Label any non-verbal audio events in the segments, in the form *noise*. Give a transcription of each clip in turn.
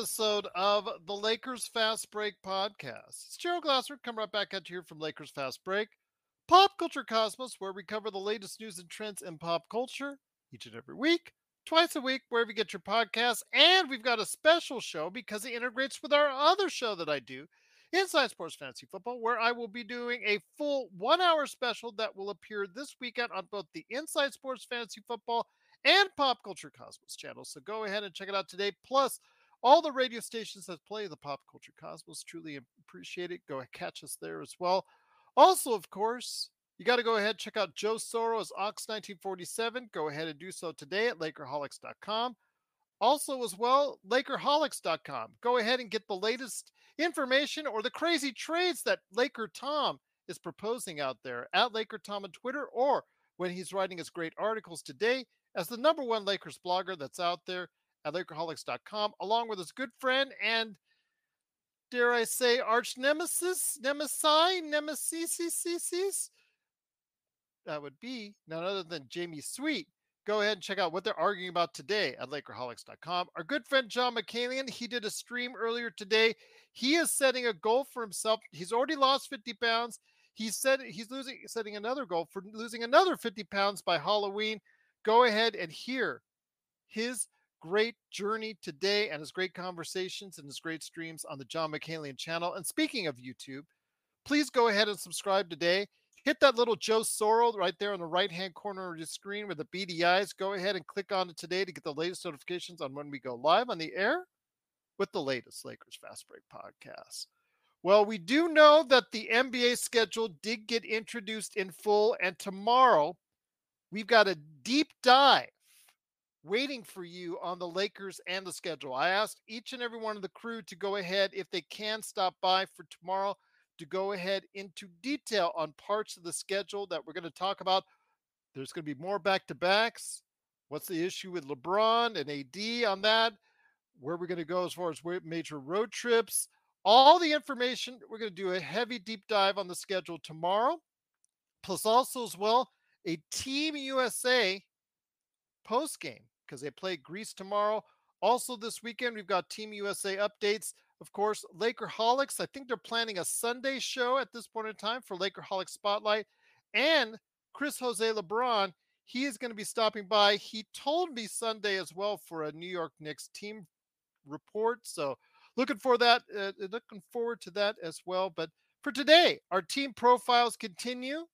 Episode of the Lakers Fast Break podcast. It's Gerald Glasser coming right back at you here from Lakers Fast Break, Pop Culture Cosmos, where we cover the latest news and trends in pop culture each and every week, twice a week, wherever you get your podcasts. And we've got a special show because it integrates with our other show that I do, Inside Sports Fantasy Football, where I will be doing a full one hour special that will appear this weekend on both the Inside Sports Fantasy Football and Pop Culture Cosmos channel. So go ahead and check it out today. Plus, all the radio stations that play the Pop Culture Cosmos truly appreciate it. Go catch us there as well. Also, of course, you got to go ahead check out Joe Soro's Ox 1947. Go ahead and do so today at Lakerholics.com. Also, as well, Lakerholics.com. Go ahead and get the latest information or the crazy trades that Laker Tom is proposing out there at Laker Tom on Twitter or when he's writing his great articles today as the number one Lakers blogger that's out there at Lakerholics.com, along with his good friend and dare I say arch nemesis, nemesi, nemesis, that would be none other than Jamie Sweet. Go ahead and check out what they're arguing about today at Lakerholics.com. Our good friend John McCalion, he did a stream earlier today. He is setting a goal for himself. He's already lost 50 pounds. He said he's losing, setting another goal for losing another 50 pounds by Halloween go ahead and hear his great journey today and his great conversations and his great streams on the John McCalion channel. And speaking of YouTube, please go ahead and subscribe today. Hit that little Joe Soro right there on the right hand corner of your screen with the BDIs. Go ahead and click on it today to get the latest notifications on when we go live on the air with the latest Lakers Fast Break podcast. Well, we do know that the NBA schedule did get introduced in full, and tomorrow We've got a deep dive waiting for you on the Lakers and the schedule. I asked each and every one of the crew to go ahead, if they can stop by for tomorrow, to go ahead into detail on parts of the schedule that we're going to talk about. There's going to be more back to backs. What's the issue with LeBron and AD on that? Where we're going to go as far as major road trips. All the information. We're going to do a heavy deep dive on the schedule tomorrow. Plus, also as well, a Team USA post game because they play Greece tomorrow. Also, this weekend, we've got Team USA updates. Of course, Lakerholics, I think they're planning a Sunday show at this point in time for Lakerholics Spotlight. And Chris Jose LeBron, he is going to be stopping by. He told me Sunday as well for a New York Knicks team report. So, looking for that, uh, looking forward to that as well. But for today, our team profiles continue.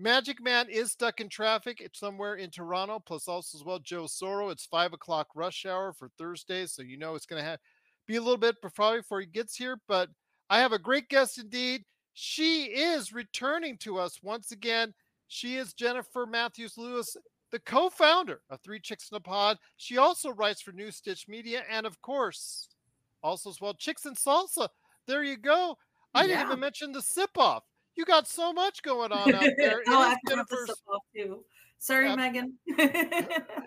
Magic Man is stuck in traffic. It's somewhere in Toronto. Plus, also as well, Joe Soro. It's five o'clock rush hour for Thursday, so you know it's going to have be a little bit probably before he gets here. But I have a great guest indeed. She is returning to us once again. She is Jennifer Matthews Lewis, the co-founder of Three Chicks in a Pod. She also writes for New Stitch Media, and of course, also as well, Chicks and Salsa. There you go. I yeah. didn't even mention the sip off. You got so much going on out *laughs* there. oh, I Jennifer's... too. Sorry, Megan.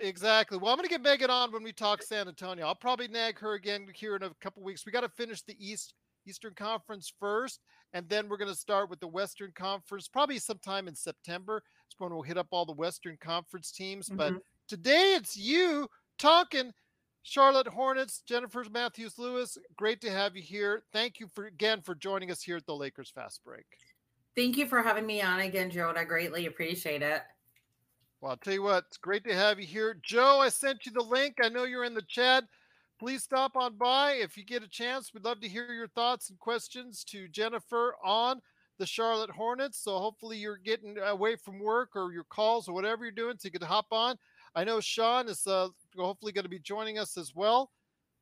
exactly. Well, I'm going to get Megan on when we talk *laughs* San Antonio. I'll probably nag her again here in a couple weeks. We got to finish the East Eastern Conference first, and then we're going to start with the Western Conference probably sometime in September. It's when we'll hit up all the Western Conference teams. Mm-hmm. But today it's you talking Charlotte Hornets, Jennifer Matthews Lewis. Great to have you here. Thank you for again for joining us here at the Lakers Fast Break. Thank you for having me on again, Joe. I greatly appreciate it. Well, I'll tell you what, it's great to have you here. Joe, I sent you the link. I know you're in the chat. please stop on by if you get a chance. We'd love to hear your thoughts and questions to Jennifer on the Charlotte Hornets. So hopefully you're getting away from work or your calls or whatever you're doing so you can hop on. I know Sean is uh, hopefully going to be joining us as well.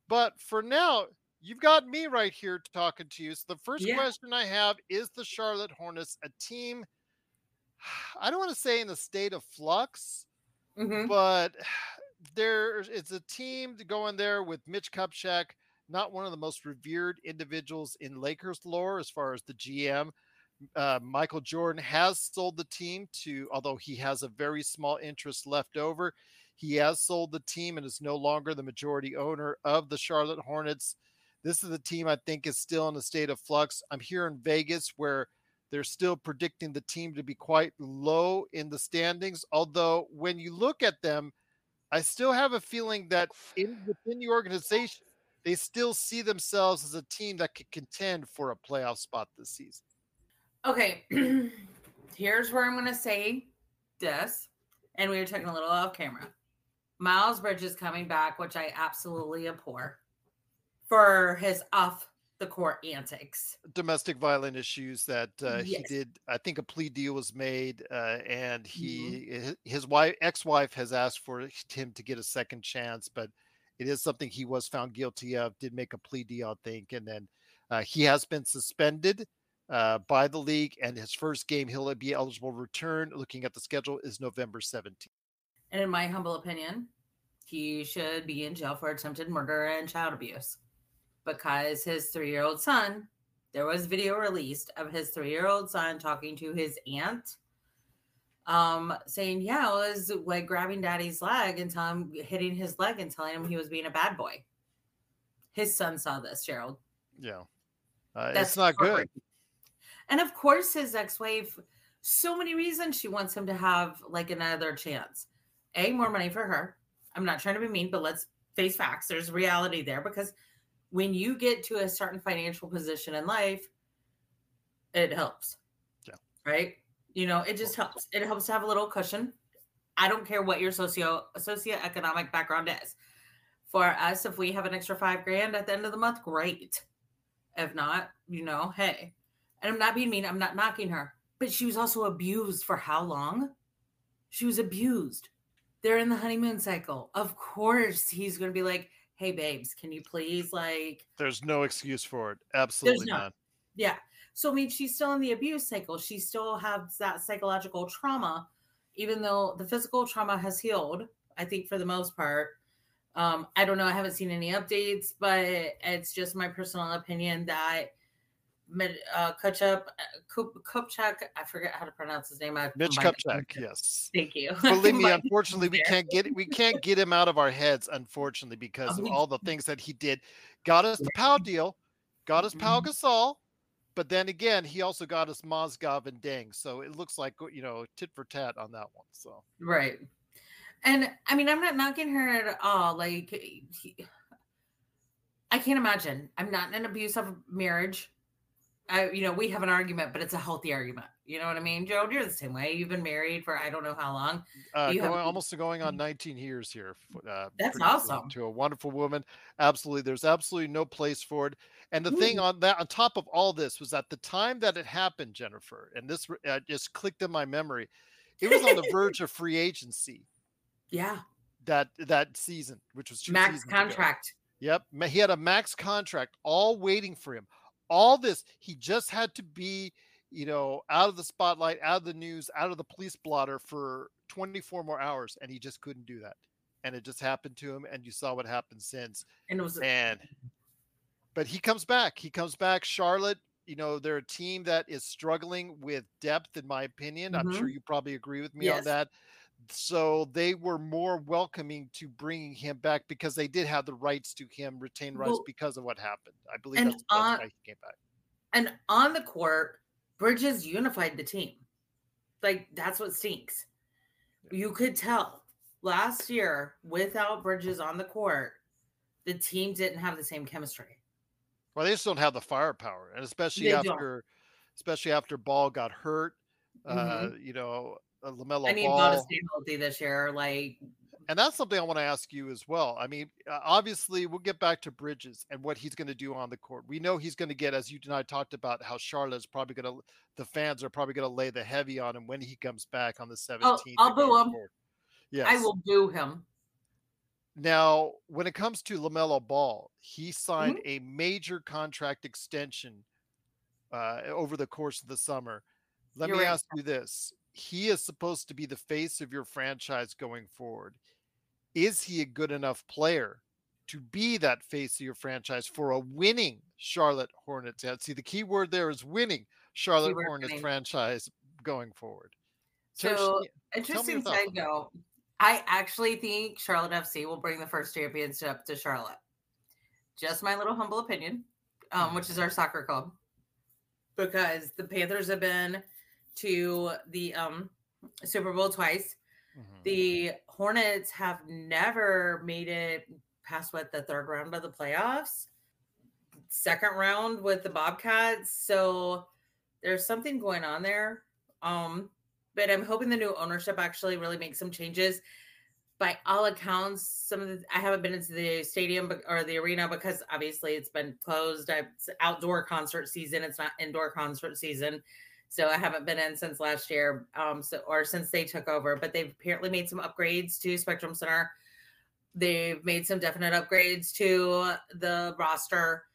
But for now, you've got me right here talking to you. So the first yeah. question I have is the Charlotte Hornets a team? *sighs* I don't want to say in a state of flux, mm-hmm. but *sighs* there it's a team to go in there with Mitch Kupchak, not one of the most revered individuals in Lakers lore as far as the GM. Uh, Michael Jordan has sold the team to, although he has a very small interest left over, he has sold the team and is no longer the majority owner of the Charlotte Hornets. This is the team I think is still in a state of flux. I'm here in Vegas where they're still predicting the team to be quite low in the standings. Although, when you look at them, I still have a feeling that in within the organization, they still see themselves as a team that could contend for a playoff spot this season. Okay, *clears throat* here's where I'm going to say this, and we were talking a little off camera. Miles Bridges coming back, which I absolutely abhor for his off the court antics. Domestic violent issues that uh, yes. he did. I think a plea deal was made, uh, and he mm-hmm. his wife ex-wife has asked for him to get a second chance, but it is something he was found guilty of. Did make a plea deal, I think, and then uh, he has been suspended. Uh, by the league, and his first game he'll be eligible to return. Looking at the schedule, is November 17th. And in my humble opinion, he should be in jail for attempted murder and child abuse because his three year old son, there was video released of his three year old son talking to his aunt, um, saying, Yeah, it was like grabbing daddy's leg and telling him, hitting his leg and telling him he was being a bad boy. His son saw this, Gerald. Yeah. Uh, That's not good. And of course, his ex wife, so many reasons she wants him to have like another chance. A, more money for her. I'm not trying to be mean, but let's face facts. There's reality there because when you get to a certain financial position in life, it helps. Yeah. Right. You know, it just helps. It helps to have a little cushion. I don't care what your socio socioeconomic background is. For us, if we have an extra five grand at the end of the month, great. If not, you know, hey. And I'm not being mean. I'm not knocking her. But she was also abused for how long? She was abused. They're in the honeymoon cycle. Of course, he's going to be like, hey babes can you please like there's no excuse for it. Absolutely not yeah. So i mean she's still in the abuse cycle. She still has that psychological trauma even though the physical trauma has healed i think for the most part. Um i don't know. I haven't seen any updates but it's just my personal opinion that uh, Kupchak, uh, Kupchak, I forget how to pronounce his name. I Mitch Kupchak, yes. Thank you. *laughs* Believe me, unfortunately, we can't get we can't get him out of our heads, unfortunately, because of all the *laughs* things that he did. Got us the Pau deal, got us Pau mm-hmm. Gasol, but then again, he also got us Mozgov and Deng. So it looks like you know tit for tat on that one. So right, and I mean, I'm not knocking her at all. Like, he, I can't imagine. I'm not in an abusive marriage. I, you know, we have an argument, but it's a healthy argument. You know what I mean, Joe? You're the same way. You've been married for I don't know how long. Uh, going, have, almost going on 19 years here. Uh, that's awesome. To a wonderful woman. Absolutely. There's absolutely no place for it. And the Ooh. thing on that, on top of all this, was at the time that it happened, Jennifer, and this uh, just clicked in my memory. It was on the verge of free agency. Yeah. That that season, which was max contract. Ago. Yep, he had a max contract, all waiting for him all this he just had to be you know out of the spotlight out of the news out of the police blotter for 24 more hours and he just couldn't do that. And it just happened to him and you saw what happened since. And it was and but he comes back. He comes back. Charlotte you know they're a team that is struggling with depth in my opinion. Mm-hmm. i'm sure you probably agree with me yes. on that so they were more welcoming to bringing him back because they did have the rights to him, retain rights well, because of what happened. I believe that's, on, why he came back. And on the court, Bridges unified the team. Like that's what stinks. You could tell last year without Bridges on the court, the team didn't have the same chemistry. Well, they just don't have the firepower, and especially they after, don't. especially after Ball got hurt. Mm-hmm. Uh, you know, uh, LaMelo I need Ball. to stay healthy this year. Like And that's something I want to ask you as well. I mean, uh, obviously, we'll get back to Bridges and what he's going to do on the court. We know he's going to get, as you and I talked about, how Charlotte's probably going to, the fans are probably going to lay the heavy on him when he comes back on the 17th. Oh, I'll boo him. Yes. I will boo him. Now, when it comes to LaMelo Ball, he signed mm-hmm. a major contract extension uh, over the course of the summer. Let You're me right. ask you this. He is supposed to be the face of your franchise going forward is he a good enough player to be that face of your franchise for a winning Charlotte Hornets? See, the key word there is winning Charlotte Keyword Hornets winning. franchise going forward. So, interesting side note. I actually think Charlotte FC will bring the first championship to Charlotte. Just my little humble opinion, um, which is our soccer club, because the Panthers have been to the um, Super Bowl twice. Mm-hmm. The Hornets have never made it past what the third round of the playoffs, second round with the Bobcats. So there's something going on there. Um, but I'm hoping the new ownership actually really makes some changes. By all accounts, some of the I haven't been into the stadium or the arena because obviously it's been closed. It's outdoor concert season. It's not indoor concert season. So I haven't been in since last year, um, so or since they took over. But they've apparently made some upgrades to Spectrum Center. They've made some definite upgrades to the roster.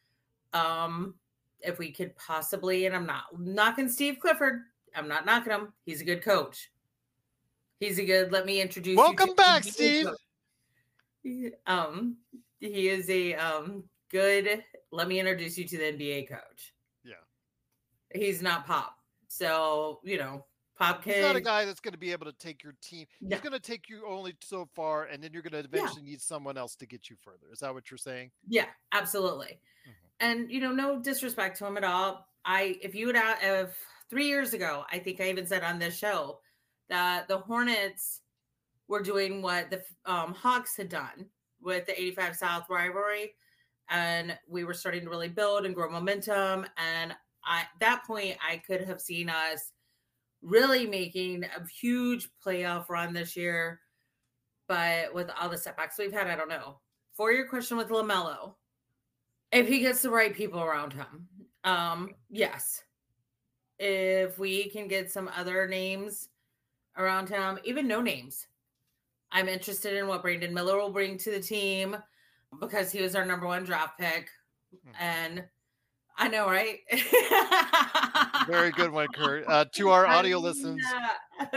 Um, if we could possibly, and I'm not knocking Steve Clifford. I'm not knocking him. He's a good coach. He's a good. Let me introduce. Welcome back, Steve. Um, he is a um good. Let me introduce you to the NBA coach. Yeah, he's not Pop. So, you know, Pop He's not a guy that's going to be able to take your team. No. He's going to take you only so far, and then you're going to eventually yeah. need someone else to get you further. Is that what you're saying? Yeah, absolutely. Mm-hmm. And you know, no disrespect to him at all. I, if you would have, if three years ago, I think I even said on this show that the Hornets were doing what the um, Hawks had done with the 85 South rivalry, and we were starting to really build and grow momentum. And at that point, I could have seen us really making a huge playoff run this year. But with all the setbacks we've had, I don't know. For your question with LaMelo, if he gets the right people around him, um, yes. If we can get some other names around him, even no names, I'm interested in what Brandon Miller will bring to the team because he was our number one draft pick. Mm-hmm. And I know, right? Very good one, Kurt. Uh, *laughs* to our audio listeners,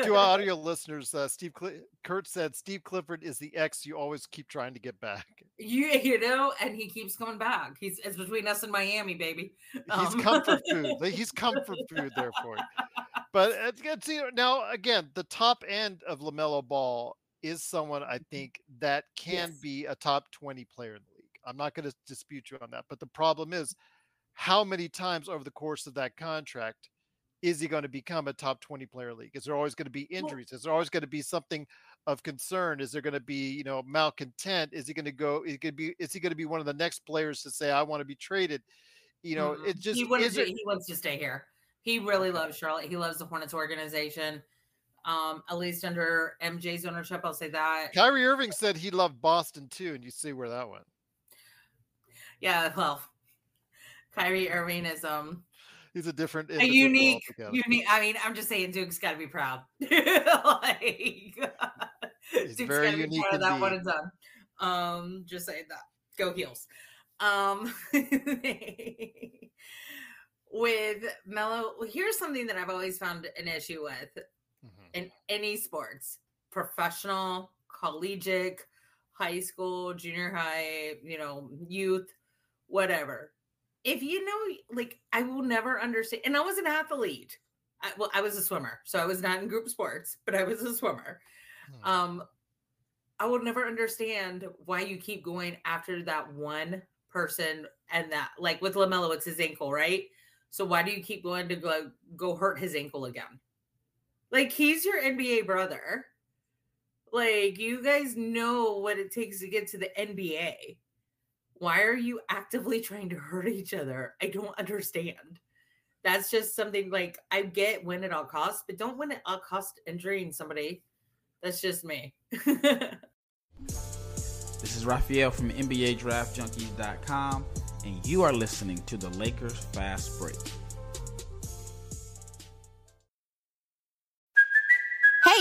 to our audio listeners, uh, Steve Cl- Kurt said Steve Clifford is the ex you always keep trying to get back. You you know, and he keeps coming back. He's it's between us and Miami, baby. Um. *laughs* He's comfort food. He's comfort food there for you. But it's, it's you know, now again, the top end of LaMelo Ball is someone I think that can yes. be a top twenty player in the league. I'm not going to dispute you on that, but the problem is how many times over the course of that contract is he going to become a top 20 player league? Is there always going to be injuries? Is there always going to be something of concern? Is there going to be, you know, malcontent? Is he going to go, is he going to be, is he going to be one of the next players to say, I want to be traded? You know, mm-hmm. it just, he, wants to, he wants to stay here. He really loves Charlotte. He loves the Hornets organization. Um, at least under MJ's ownership, I'll say that. Kyrie Irving said he loved Boston too, and you see where that went. Yeah, well, Kyrie Irving is um he's a different a unique unique I mean I'm just saying Duke's gotta be proud. *laughs* like he's Duke's very unique be proud of that one and done. Um just saying that. Go heels. Um *laughs* with Melo, well, here's something that I've always found an issue with mm-hmm. in any sports, professional, collegiate, high school, junior high, you know, youth, whatever if you know, like, I will never understand. And I was an athlete. I, well, I was a swimmer, so I was not in group sports, but I was a swimmer. Hmm. Um, I will never understand why you keep going after that one person and that, like with LaMelo, it's his ankle, right? So why do you keep going to go go hurt his ankle again? Like he's your NBA brother. Like you guys know what it takes to get to the NBA why are you actively trying to hurt each other? I don't understand. That's just something like I get win at all costs, but don't win at all cost injuring somebody. That's just me. *laughs* This is Raphael from NBA DraftJunkies.com, and you are listening to the Lakers Fast Break.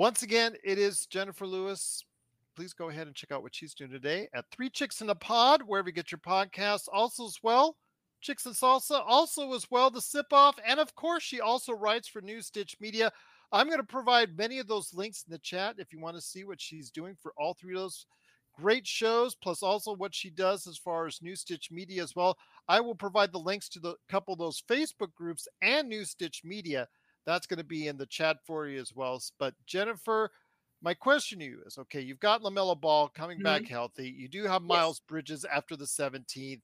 Once again, it is Jennifer Lewis. Please go ahead and check out what she's doing today at Three Chicks in a Pod, wherever you get your podcasts. Also, as well, Chicks and Salsa, also as well, the Sip Off. And of course, she also writes for New Stitch Media. I'm going to provide many of those links in the chat if you want to see what she's doing for all three of those great shows, plus also what she does as far as New Stitch Media as well. I will provide the links to the couple of those Facebook groups and New Stitch Media that's going to be in the chat for you as well. But Jennifer, my question to you is okay, you've got LaMelo Ball coming mm-hmm. back healthy. You do have Miles yes. Bridges after the 17th,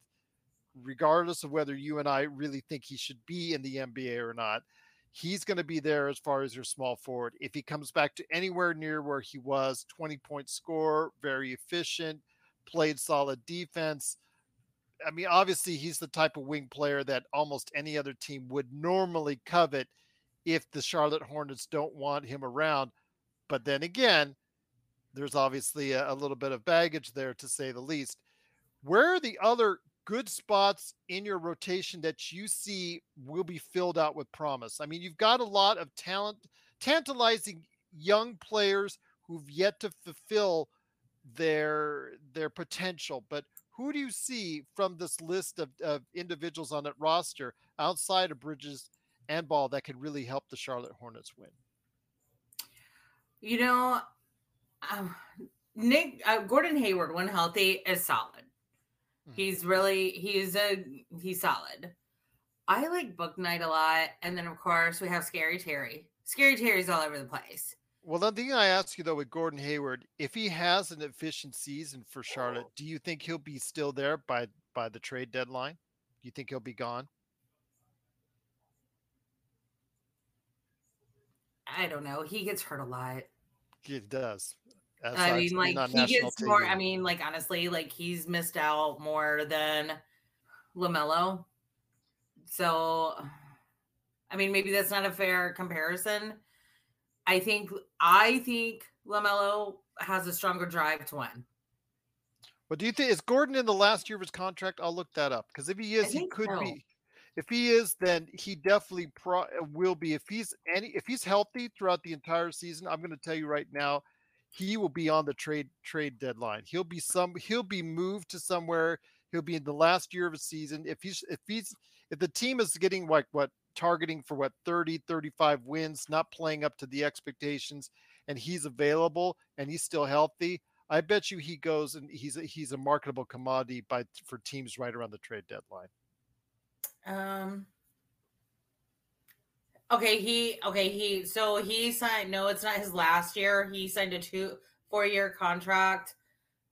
regardless of whether you and I really think he should be in the NBA or not. He's going to be there as far as your small forward. If he comes back to anywhere near where he was, 20 point score, very efficient, played solid defense. I mean, obviously, he's the type of wing player that almost any other team would normally covet if the Charlotte Hornets don't want him around. But then again, there's obviously a, a, little bit of baggage there to say the least. Where are the other good spots in your rotation that you see will be filled out with promise? I mean, you've got a lot of talent, tantalizing young players who've yet to fulfill their their potential. But who do you see from this list of, of individuals on that roster outside of Bridges and ball that could really help the Charlotte Hornets win? You know, um, Nick uh, Gordon Hayward, when healthy, is solid. Mm-hmm. He's really he's a he's solid. I like Book Night a lot, and then of course we have Scary Terry. Scary Terry's all over the place. Well, the thing I ask you though with Gordon Hayward, if he has an efficient season for Charlotte, do you think he'll be still there by by the trade deadline? Do you think he'll be gone? I don't know. He gets hurt a lot. He does. That's I mean, like he gets TV. more. I mean, like honestly, like he's missed out more than LaMelo. So, I mean, maybe that's not a fair comparison. I think I think LaMelo has a stronger drive to win. What do you think? Is Gordon in the last year of his contract? I'll look that up because if he is, he could so. be if he is, then he definitely pro- uh, will be. If he's any, if he's healthy throughout the entire season, I'm going to tell you right now, he will be on the trade trade deadline. He'll be some. He'll be moved to somewhere. He'll be in the last year of a season. If he's if he's if the team is getting like what targeting for what 30 35 wins, not playing up to the expectations, and he's available and he's still healthy. I bet you he goes and he's a, he's a marketable commodity by for teams right around the trade deadline. Um. Okay, he okay he so he signed. No, it's not his last year. He signed a two four year contract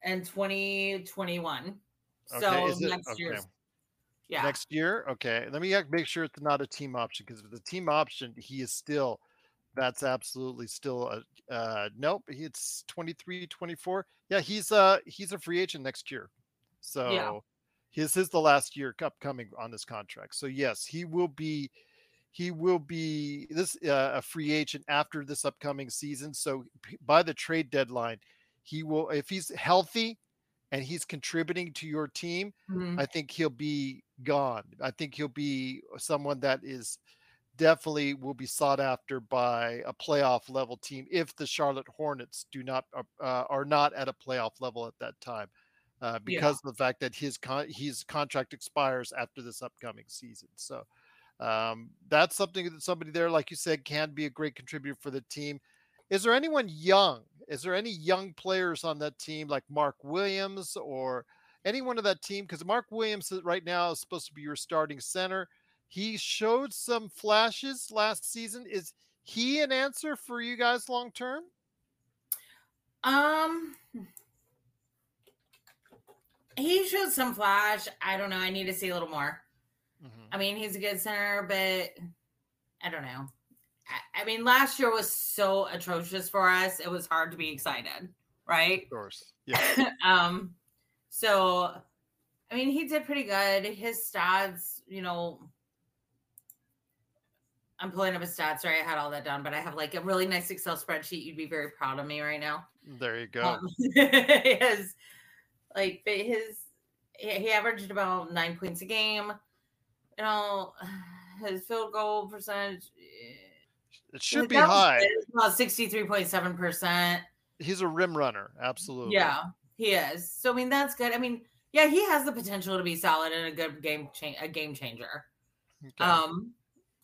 in twenty twenty one. So it, next okay. year. Yeah. Next year, okay. Let me make sure it's not a team option because if the team option, he is still. That's absolutely still a uh, nope. It's 23, 24. Yeah, he's uh he's a free agent next year. So yeah his is the last year upcoming on this contract. So yes, he will be he will be this uh, a free agent after this upcoming season. So by the trade deadline, he will if he's healthy and he's contributing to your team, mm-hmm. I think he'll be gone. I think he'll be someone that is definitely will be sought after by a playoff level team if the Charlotte Hornets do not uh, are not at a playoff level at that time. Uh, Yeah. because of the fact that his con- his contract expires after this upcoming season. So um, that's something that somebody there, like you said, can be a great contributor for the team. Is there anyone young? Is there any young players on that team like Mark Williams or anyone of that team? Because Mark Williams right now is supposed to be your starting center. He showed some flashes last season. Is he an answer for you guys long term? Um, he showed some flash. I don't know. I need to see a little more. I mean, he's a good center, but I don't know. I, I mean, last year was so atrocious for us. It was hard to be excited, right? Of course. Yeah. *laughs* um, so I mean, he did pretty good. His stats, you know, I'm pulling up his stats. Sorry, I had all that done, but I have like a really nice Excel spreadsheet. You'd be very proud of me right now. There you go. Um, *laughs* his like his he averaged about nine points a game. You know, his field goal percentage. it should be high. About sixty three point seven percent. He's a rim runner. Absolutely. Yeah, he is. So I mean, that's good. I mean, yeah, he has the potential to be solid and a good game change, a game changer. Okay. Um,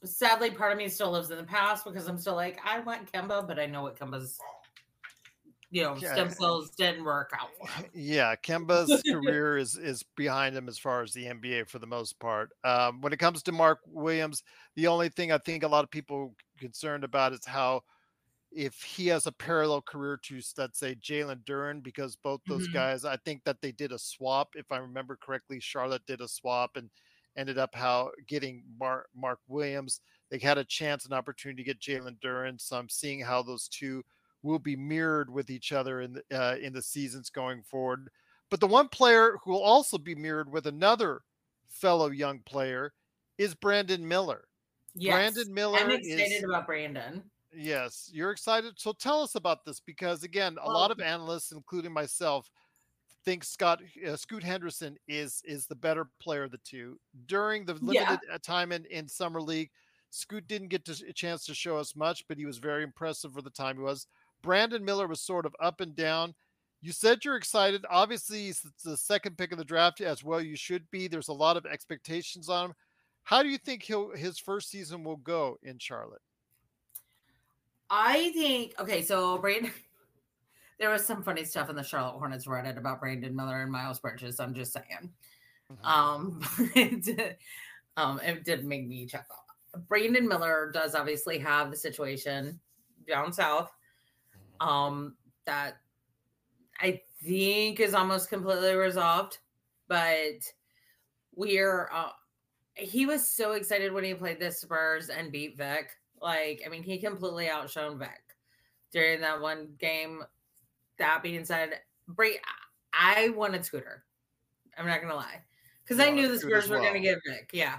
sadly, part of me still lives in the past because I'm still like, I want Kemba, but I know what Kemba's, you know, Yeah. stem cells didn't work out for him. Yeah, Kemba's career is is behind him as far as the NBA for the most part. Um, when it comes to Mark Williams, the only thing I think a lot of people concerned about is how if he has a parallel career to let's say Jalen Duren, because both those Mhm. guys, I think that they did a swap. If I remember correctly, Charlotte did a swap and ended up how getting Mark Mark Williams. They had a chance, an opportunity to get Jalen Duren. So I'm seeing how those two will be mirrored with each other in the, uh, in the seasons going forward. But the one player who will also be mirrored with another fellow young player is Brandon Miller. Yes. Brandon Miller I'm is- excited about Brandon. Yes, you're excited. So tell us about this because again, a lot of analysts, including myself, think Scott uh, Scoot Henderson is is the better player of the two. During the limited uh, time in in summer league, Scoot didn't get to, a chance to show us much, but he was very impressive for the time he was. Brandon Miller was sort of up and down. You said you're excited. Obviously, it's the second pick of the draft as well. You should be. There's a lot of expectations on him. How do you think he'll his first season will go in Charlotte? I think okay, so Brandon *laughs* there was some funny stuff in the Charlotte Hornets Reddit about Brandon Miller and Miles Bridges. I'm just saying. Um, *laughs* it, um, it did make me chuckle. Brandon Miller does obviously have the situation down south. Um, that I think is almost completely resolved, but we're uh, he was so excited when he played the Spurs and beat Vic. Like, I mean, he completely outshone Vic during that one game. That being said, Bray, I wanted Scooter. I'm not gonna lie, because I knew the Spurs were gonna well. give Vic. Yeah,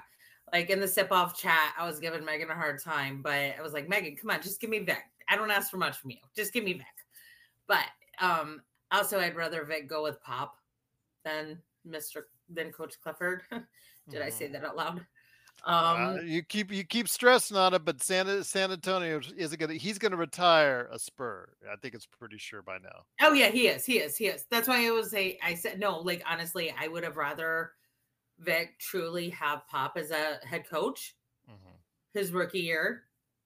like in the sip off chat, I was giving Megan a hard time, but I was like, Megan, come on, just give me Vic. I don't ask for much from you. Just give me Vic. But um, also, I'd rather Vic go with Pop than Mr. than Coach Clifford. *laughs* Did I say that out loud? Um, Uh, you keep you keep stressing on it, but San San Antonio isn't gonna. He's gonna retire a Spur. I think it's pretty sure by now. Oh yeah, he is. He is. He is. That's why it was a. I said no. Like honestly, I would have rather Vic truly have Pop as a head coach his rookie year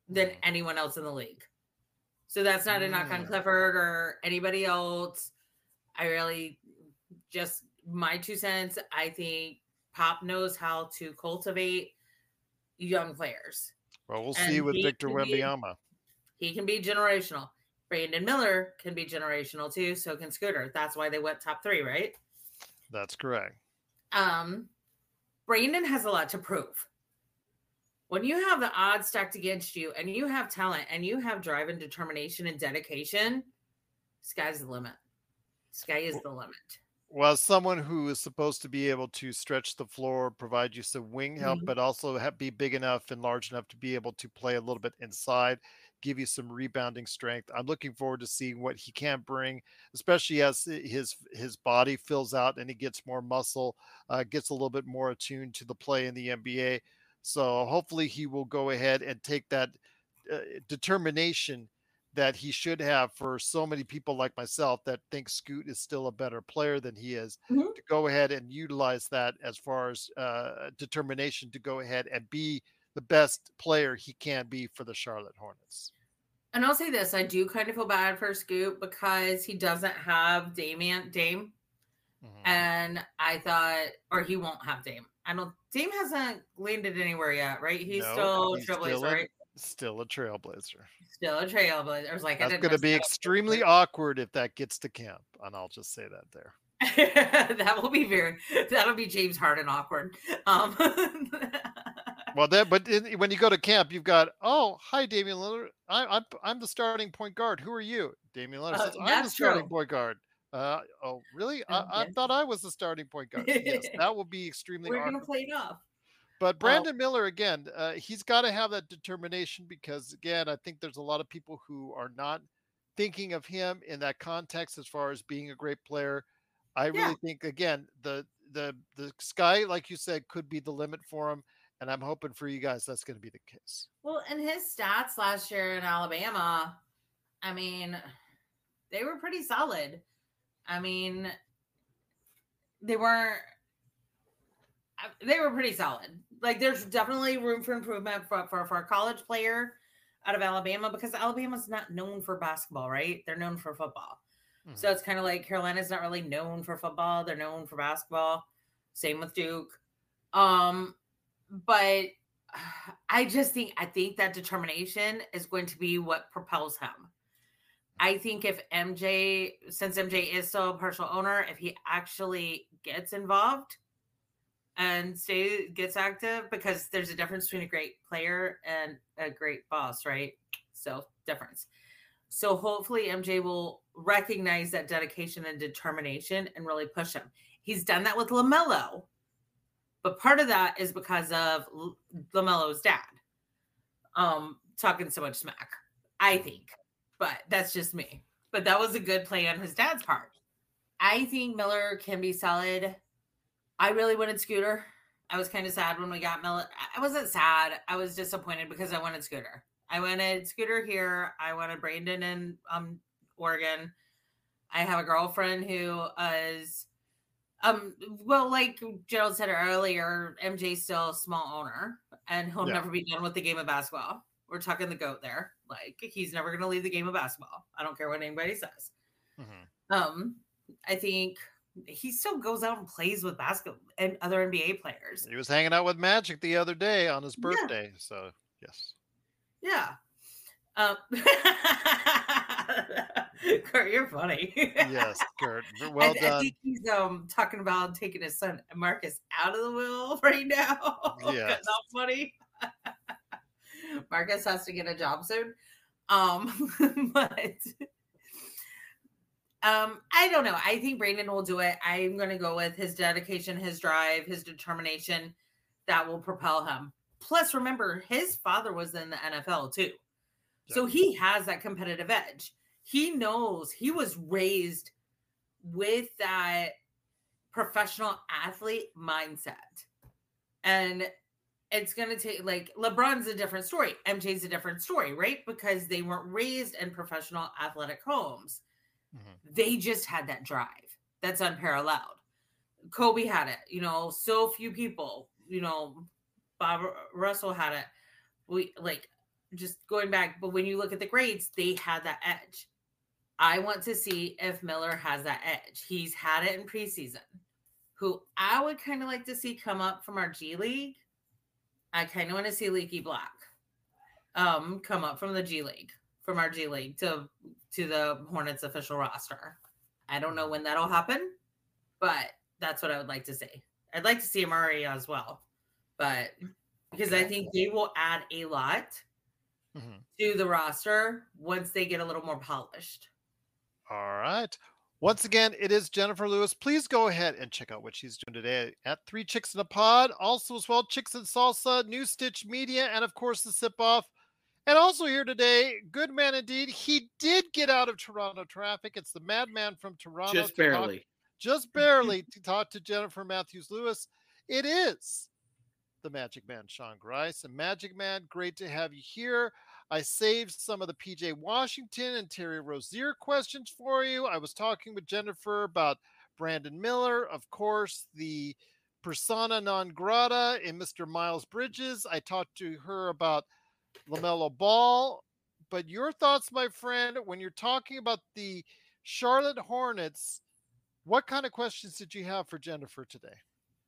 than anyone else in the league. So that's not a knock on Mm. Clifford or anybody else. I really just my two cents. I think Pop knows how to cultivate young players. Well, we'll And see with Victor Wembanyama. He can be generational. Brandon Miller can be generational too. So can Scooter. That's why they went top three, right? That's correct. Um, Brandon has a lot to prove. When you have the odds stacked against you and you have talent and you have drive and determination and dedication, sky's the limit. Sky is the limit. Well, as someone who is supposed to be able to stretch the floor, provide you some wing help, Mhm. but also have, be big enough and large enough to be able to play a little bit inside, give you some rebounding strength. I'm looking forward to seeing what he can bring, especially as his his body fills out and he gets more muscle, uh, gets a little bit more attuned to the play in the NBA. So hopefully he will go ahead and take that uh, determination that he should have for so many people like myself that think Scoot is still a better player than he is Mhm. to go ahead and utilize that as far as uh, determination to go ahead and be the best player he can be for the Charlotte Hornets. And I'll say this: I do kind of feel bad for Scoot because he doesn't have Damian Dame, Mhm. and I thought, or he won't have Dame. I don't. Team hasn't landed anywhere yet, right? He's No, still he's Trailblazer, still a- right? Still a trailblazer. Still a Trailblazer. I was like, I That's going to be up. extremely *laughs* awkward if that gets to camp, and I'll just say that there. that will be very. That'll be James Harden awkward. Um, *laughs* Well, that but in, when you go to camp, you've got, oh, hi, Damian Lillard. I, I'm I'm the starting point guard. Who are you? Damian Lillard Uh, says, I'm the starting true. point guard. Uh, oh, really? I, Um, I yes. thought I was the starting point guard. yes, *laughs* that will be extremely we're gonna play it off. But Brandon Miller, again, uh, he's got to have that determination because, again, I think there's a lot of people who are not thinking of him in that context as far as being a great player. I Yeah. really think, again, the the the sky, like you said, could be the limit for him, and I'm hoping for you guys that's going to be the case. Well, and his stats last year in Alabama, I mean, they were pretty solid. I mean, they weren't. They were pretty solid. Like, there's definitely room for improvement for, for, for a college player out of Alabama because Alabama's not known for basketball, right? They're known for football. So it's kind of like Carolina's not really known for football. They're known for basketball. Same with Duke. Um, but *sighs* I just think I think that determination is going to be what propels him. I think if MJ, since MJ is still a partial owner, if he actually gets involved and stay gets active, because there's a difference between a great player and a great boss, right? So difference. So hopefully MJ will recognize that dedication and determination and really push him. He's done that with LaMelo. But part of that is because of LaMelo's dad. Um talking so much smack. I think. But that's just me. But that was a good play on his dad's part. I think Miller can be solid. I really wanted Scooter. I was kind of sad when we got Miller. I wasn't sad. I was disappointed because I wanted Scooter. I wanted Scooter here. I wanted Brandon in um Oregon. I have a girlfriend who is um well like Gerald said earlier, MJ's still a small owner and he'll Yeah. never be done with the game of basketball. We're tucking the goat there. Like he's never gonna leave the game of basketball. I don't care what anybody says. Mhm. Um I think he still goes out and plays with basketball and other NBA players. He was hanging out with Magic the other day on his Yeah. birthday. So, yes. Yeah. Um, *laughs* Kurt, you're funny. Yes, Kurt. *laughs* I- Well I, done. think he's um talking about taking his son Marcus out of the will *laughs* right now. Yes. How funny. *laughs* Marcus has to get a job soon. Um, *laughs* but um, I don't know. I think Brandon will do it. I'm gonna go with his dedication, his drive, his determination that will propel him. Plus, remember, his father was in the NFL too. So he has that competitive edge. He knows he was raised with that professional athlete mindset. And it's going to take like LeBron's a different story. MJ's a different story, right? Because they weren't raised in professional athletic homes. Mhm. They just had that drive that's unparalleled. Kobe had it, you know, so few people, you know, Bob Russell had it. We like just going back, but when you look at the grades, they had that edge. I want to see if Miller has that edge. He's had it in preseason. Who I would kind of like to see come up from our G League. I kind of want to see Leaky Black um come up from the G League, from our G League to to the Hornets official roster. I don't know when that'll happen, but that's what I would like to see. I'd like to see Amari as well, but because I think they will add a lot Mhm. to the roster once they get a little more polished. All right. Once again, it is Jennifer Lewis. Please go ahead and check out what she's doing today at Three Chicks in a Pod. Also, as well, Chicks and Salsa, New Stitch Media, and of course, the Sip Off. And also here today, good man indeed. He did get out of Toronto traffic. It's the madman from Toronto. Just to talk- barely. just barely to talk to Jennifer Matthews Lewis. It is the Magic Man, Sean Grice. And Magic Man, great to have you here. I saved some of the PJ Washington and Terry Rozier questions for you. I was talking with Jennifer about Brandon Miller, of course, the persona non grata in Mr. Miles Bridges. I talked to her about LaMelo Ball. But your thoughts, my friend, when you're talking about the Charlotte Hornets, what kind of questions did you have for Jennifer today?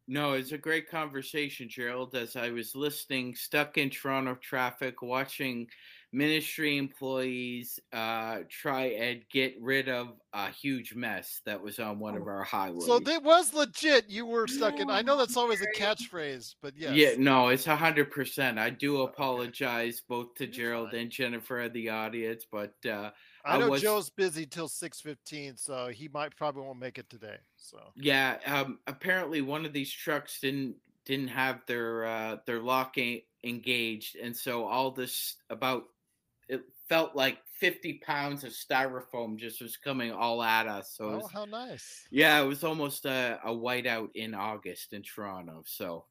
No, it's a great conversation, Gerald. As I was listening, stuck in Toronto traffic, watching ministry employees uh, try and get rid of a huge mess that was on one of our highways. So it was legit. You were stuck in. I know that's always a *laughs* catchphrase, but yes. Yeah, no, it's a hundred percent. I do apologize both to Gerald and Jennifer and the audience, but uh, I know was, Joe's busy till six fifteen, so he might probably won't make it today. So yeah, um, apparently one of these trucks didn't didn't have their uh, their lock a- engaged, and so all this about it felt like 50 pounds of styrofoam just was coming all at us. So, oh, was, how nice! Yeah, it was almost a, a whiteout in August in Toronto. So,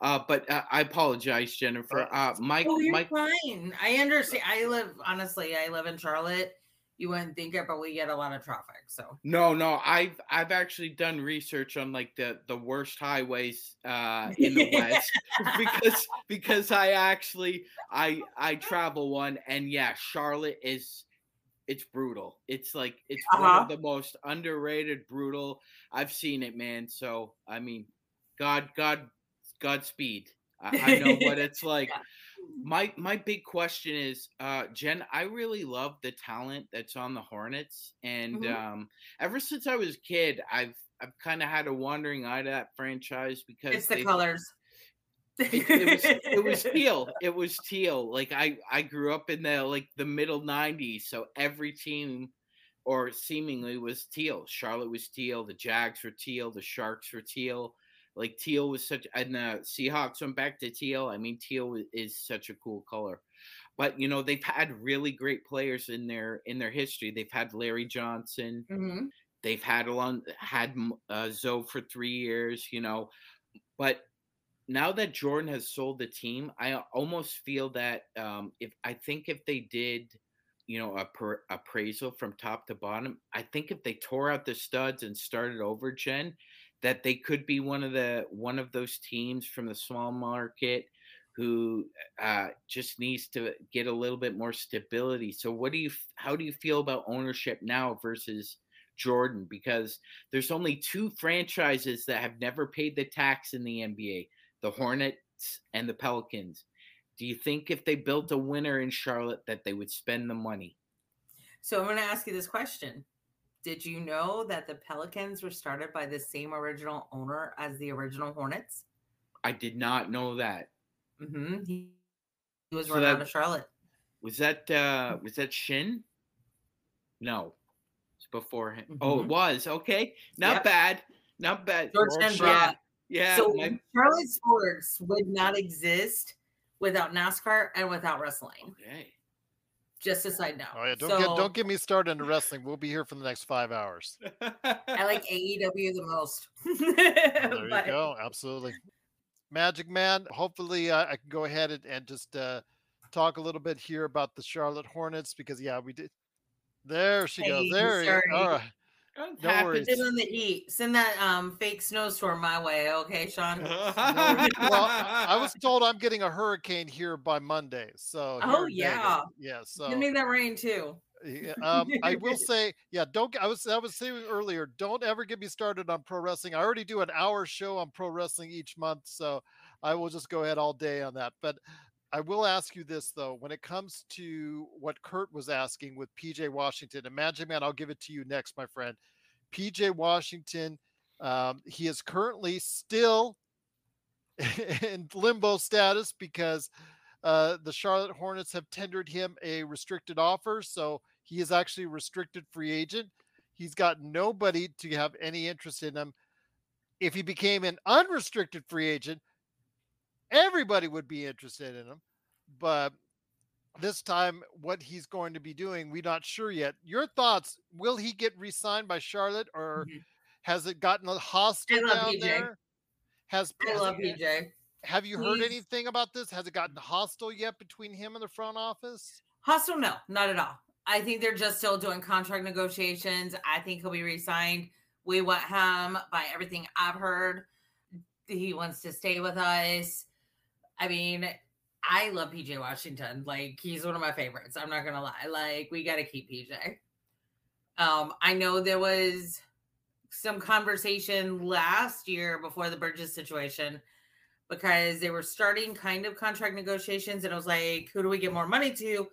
uh, but uh, I apologize, Jennifer. Uh, Mike, oh, you're Mike, fine. I understand. I live honestly. I live in Charlotte. You wouldn't think it, but we get a lot of traffic. So no, no, I've I've actually done research on like the the worst highways uh, *laughs* in the West because because I actually I I travel one and yeah, Charlotte is it's brutal. It's like it's uh-huh. one of the most underrated brutal. I've seen it, man. So I mean, God, God, Godspeed. I, I know what *laughs* it's like. yeah. My my big question is, uh, Jen. I really love the talent that's on the Hornets, and mm-hmm. um, ever since I was a kid, I've I've kind of had a wandering eye to that franchise because it's the colors. It, it, was it was *laughs* teal. It was teal. Like I I grew up in the like the middle '90s, so every team or seemingly was teal. Charlotte was teal. The Jags were teal. The Sharks were teal. Like teal was such, and the Seahawks went back to teal. I mean, teal is such a cool color. But you know, they've had really great players in their in their history. They've had Larry Johnson. Mm-hmm. They've had along had uh, Zoe for three years. You know, but now that Jordan has sold the team, I almost feel that um, if I think if they did, you know, a per, appraisal from top to bottom, I think if they tore out the studs and started over, Jen, that they could be one of the one of those teams from the small market who uh, just needs to get a little bit more stability. So, what do you? How do you feel about ownership now versus Jordan? Because there's only two franchises that have never paid the tax in the NBA: the Hornets and the Pelicans. Do you think if they built a winner in Charlotte that they would spend the money? So I'm going to ask you this question. Did you know that the Pelicans were started by the same original owner as the original Hornets? I did not know that. Mm-hmm. He, he was so run that, out of Charlotte. Was that uh was that Shinn? No. It's before him. Mm-hmm. Oh, it was. Okay. Not yep. bad. Not bad. George Shinn yeah. yeah. So my... Charlotte sports would not exist without NASCAR and without wrestling. Okay. Just a side note. Oh yeah, don't so, get don't get me started into wrestling. We'll be here for the next five hours. *laughs* I like AEW the most. *laughs* there you go. Absolutely. Magic Man. Hopefully, uh, I can go ahead and, and just uh, talk a little bit here about the Charlotte Hornets because yeah, we did. There she hey, goes. There. Sorry. All right. No worries. in the heat. Send that um fake snowstorm my way, okay, Sean? *laughs* well, I was told I'm getting a hurricane here by Monday. So oh yeah, yeah. So give me that rain too. Yeah, um, I will *laughs* say, yeah, don't. I was I was saying earlier, don't ever get me started on pro wrestling. I already do an hour show on pro wrestling each month, so I will just go ahead all day on that. But I will ask you this though, when it comes to what Kurt was asking with PJ Washington, Imagine Man, I'll give it to you next, my friend. PJ Washington, um, he is currently still *laughs* in limbo status because uh, the Charlotte Hornets have tendered him a restricted offer. So he is actually a restricted free agent. He's got nobody to have any interest in him. If he became an unrestricted free agent, everybody would be interested in him. But this time, what he's going to be doing, we're not sure yet. Your thoughts? Will he get re-signed by Charlotte, or mm-hmm. has it gotten hostile down PJ. there? Has I love PJ. have you heard He's- anything about this? Has it gotten hostile yet between him and the front office? Hostile, no, not at all. I think they're just still doing contract negotiations. I think he'll be re-signed. We want him by everything I've heard. He wants to stay with us. I mean, I love PJ Washington. Like he's one of my favorites. I'm not gonna lie. Like we got to keep PJ. Um, I know there was some conversation last year before the Bridges situation because they were starting kind of contract negotiations, and it was like, who do we get more money to,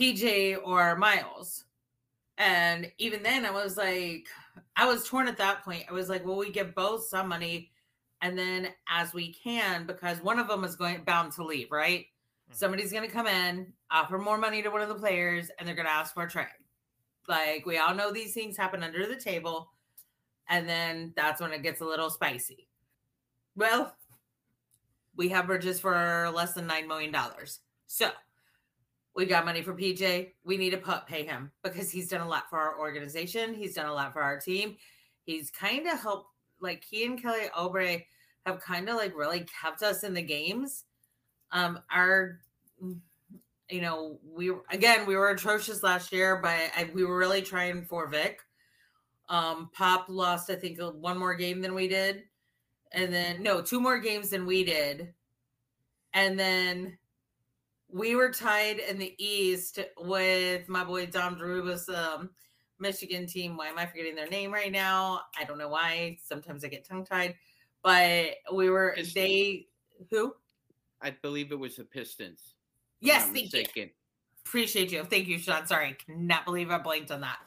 PJ or Miles? And even then, I was like, I was torn at that point. I was like, well, we give both some money, and then as we can, because one of them is going bound to leave, right? Mm-hmm. Somebody's going to come in, offer more money to one of the players, and they're going to ask for a trade. Like we all know, these things happen under the table, and then that's when it gets a little spicy. Well, we have Bridges for less than nine million dollars. So we got money for PJ. We need to put, pay him because he's done a lot for our organization. He's done a lot for our team. He's kind of helped, like he and Kelly Oubre have kind of like really kept us in the games. Um, our, you know, we again we were atrocious last year, but I, we were really trying for Vic. Um, Pop lost, I think, one more game than we did and then no, two more games than we did. And then we were tied in the East with my boy Dom Drubus. um, Michigan team. Why am I forgetting their name right now? I don't know why. Sometimes I get tongue tied. But we were they who? I believe it was the Pistons. Yes, thank you. Appreciate you. Thank you, Sean. Sorry, I cannot believe I blanked on that.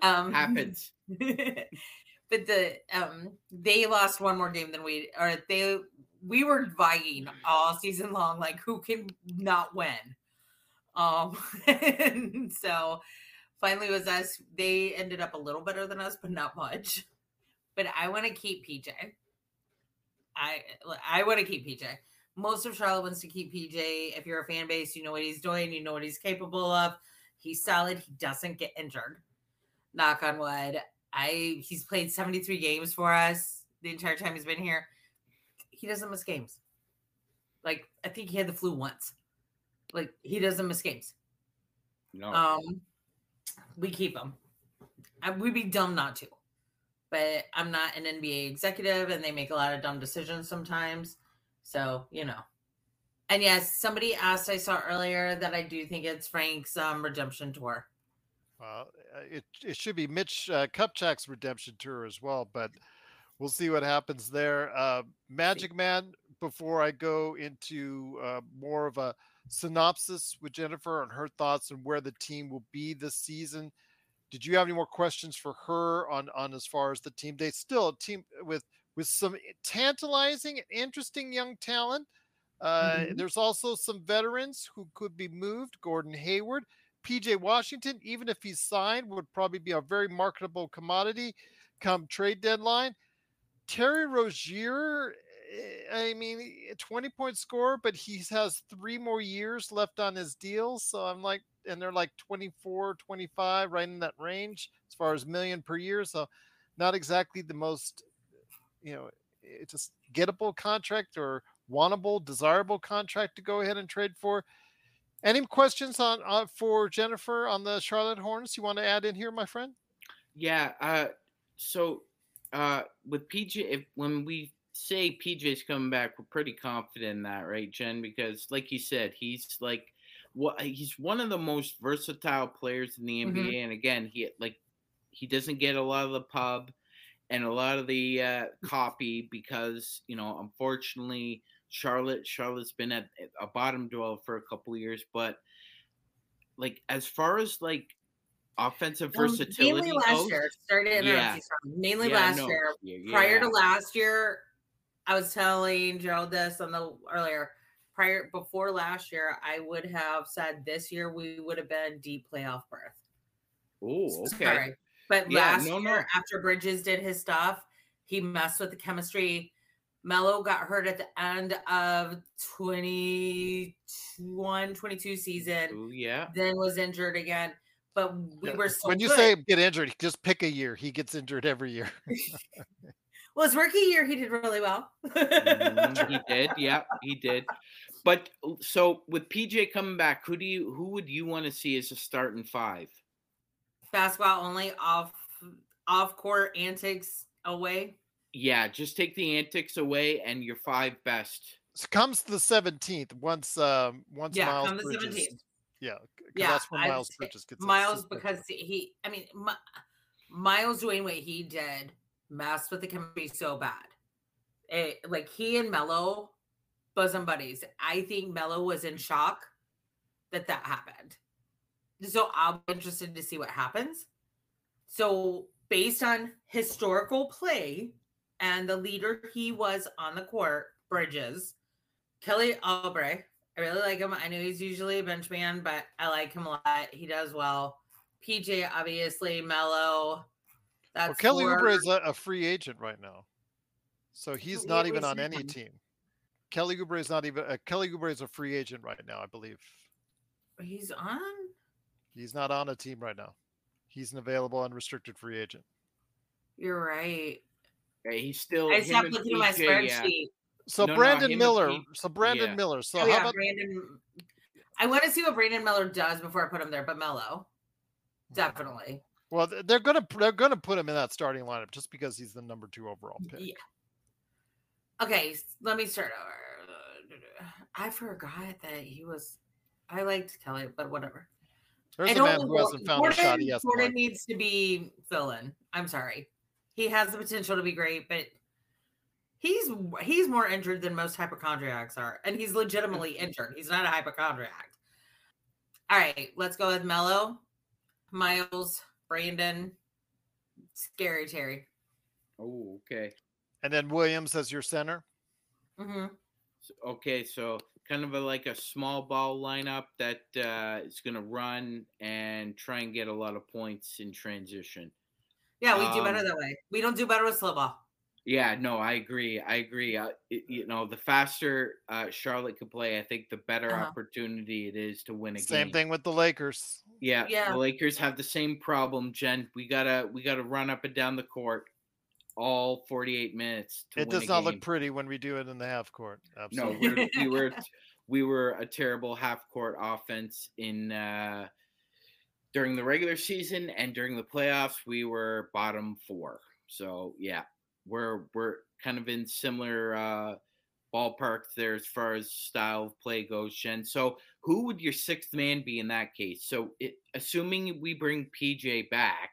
Um Happens. *laughs* but the um they lost one more game than we or they we were vying all season long like who can not win um *laughs* and so finally was us they ended up a little better than us but not much but i want to keep pj i i want to keep pj most of charlotte wants to keep pj if you're a fan base you know what he's doing you know what he's capable of he's solid he doesn't get injured knock on wood I he's played 73 games for us the entire time he's been here. He doesn't miss games. Like I think he had the flu once. Like he doesn't miss games. No. Um we keep him. I, we'd be dumb not to. But I'm not an NBA executive and they make a lot of dumb decisions sometimes. So, you know. And yes, somebody asked I saw earlier that I do think it's Frank's um redemption tour. Well, uh, it it should be Mitch uh, Kupchak's redemption tour as well, but we'll see what happens there. Uh, Magic Man. Before I go into uh, more of a synopsis with Jennifer and her thoughts and where the team will be this season, did you have any more questions for her on on as far as the team? They still a team with with some tantalizing and interesting young talent. Uh, Mhm. There's also some veterans who could be moved. Gordon Hayward, PJ Washington, even if he's signed, would probably be a very marketable commodity come trade deadline. Terry Rozier, I mean, a 20 point score, but he has three more years left on his deal. So I'm like, and they're like 24, 25, right in that range as far as million per year. So not exactly the most, you know, it's just gettable contract or wantable, desirable contract to go ahead and trade for. Any questions on uh, for Jennifer on the Charlotte Hornets you want to add in here, my friend? Yeah. Uh, so uh, with PJ, if when we say PJ's coming back, we're pretty confident in that, right, Jen? Because like you said, he's like what he's one of the most versatile players in the. NBA, and again, he like he doesn't get a lot of the pub and a lot of the uh, copy because you know, unfortunately, Charlotte Charlotte's been at a bottom dwell for a couple years, but like as far as like offensive versatility mainly last goes, year. started interrupt yeah. Mainly Yeah, last no, year. yeah, Prior to last year, I was telling Gerald this on the earlier. Prior before last year, I would have said this year we would have been deep playoff berth. Oh, okay. Sorry. But Yeah, last no, year, no. after Bridges did his stuff, he messed with the chemistry. Melo got hurt at the end of 21 22 season, Ooh, yeah. then was injured again. But we Yeah, were still when you good. say get injured, just pick a year. He gets injured every year. *laughs* *laughs* *laughs* Well, his rookie year, he did really well. Mhm, *laughs* he did, yeah, he did. But uh, so with PJ coming back, who do you who would you want to see as a starting five? Basketball only off off court antics away. Yeah, just take the antics away and your five best. So comes the 17th once um once Yeah, Miles come the Bridges. 17th. Yeah, 'cause Yeah, that's when Miles say Bridges gets Miles because he. I mean, Mi- Miles doing what he did messed with the chemistry so bad. It, like he and Melo, bosom buddies. I think Melo was in shock that that happened. So I'll be interested to see what happens. So based on historical play and the leader he was on the court, Bridges, Kelly Oubre. I really like him. I know he's usually a bench man, but I like him a lot. He does well. PJ, obviously, Melo. That's Well, Kelly four. Oubre is a, a free agent right now, so he's not even on any team. Kelly Oubre is not even. Uh, Kelly Oubre is a free agent right now, I believe. He's on. He's not on a team right now. He's an available unrestricted free agent. You're right. Yeah, he's still. I him stopped and looking at my PJ, yeah. spreadsheet. So No, no, Brandon him and Miller. Pete- so Brandon yeah. Miller. So oh how yeah, about Brandon. I want to see what Brandon Miller does before I put him there, but Melo, definitely. Well, they're gonna they're gonna put him in that starting lineup just because he's the number two overall pick. Yeah. Okay, let me start over. *sighs* I forgot that he was. I liked Kelly, but whatever. There's I a man who hasn't found a shot he liked. needs to be fill in. I'm sorry. He has the potential to be great, but he's he's more injured than most hypochondriacs are, and he's legitimately injured. He's not a hypochondriac. All right, let's go with Melo, Miles, Brandon, Scary Terry. Oh, okay. And then Williams as your center. Mm-hmm. Okay, so kind of a, like a small ball lineup that uh, is going to run and try and get a lot of points in transition. Yeah, we do better Um, that way. We don't do better with slow ball. Yeah, no, I agree. I agree. Uh, it, you know, the faster uh, Charlotte can play, I think the better Uh-huh. opportunity it is to win a Same game. thing with the Lakers. Yeah, Yeah. the Lakers have the same problem, Jen. We gotta we gotta run up and down the court all 48 minutes. To It win does a not game. look pretty when we do it in the half court. No, Absolutely. we're, we were *laughs* we were a terrible half court offense in uh, during the regular season and during the playoffs. We were bottom four. So yeah, we're we're kind of in similar uh, ballpark there as far as style of play goes, Jen. So who would your sixth man be in that case? So it, assuming we bring PJ back.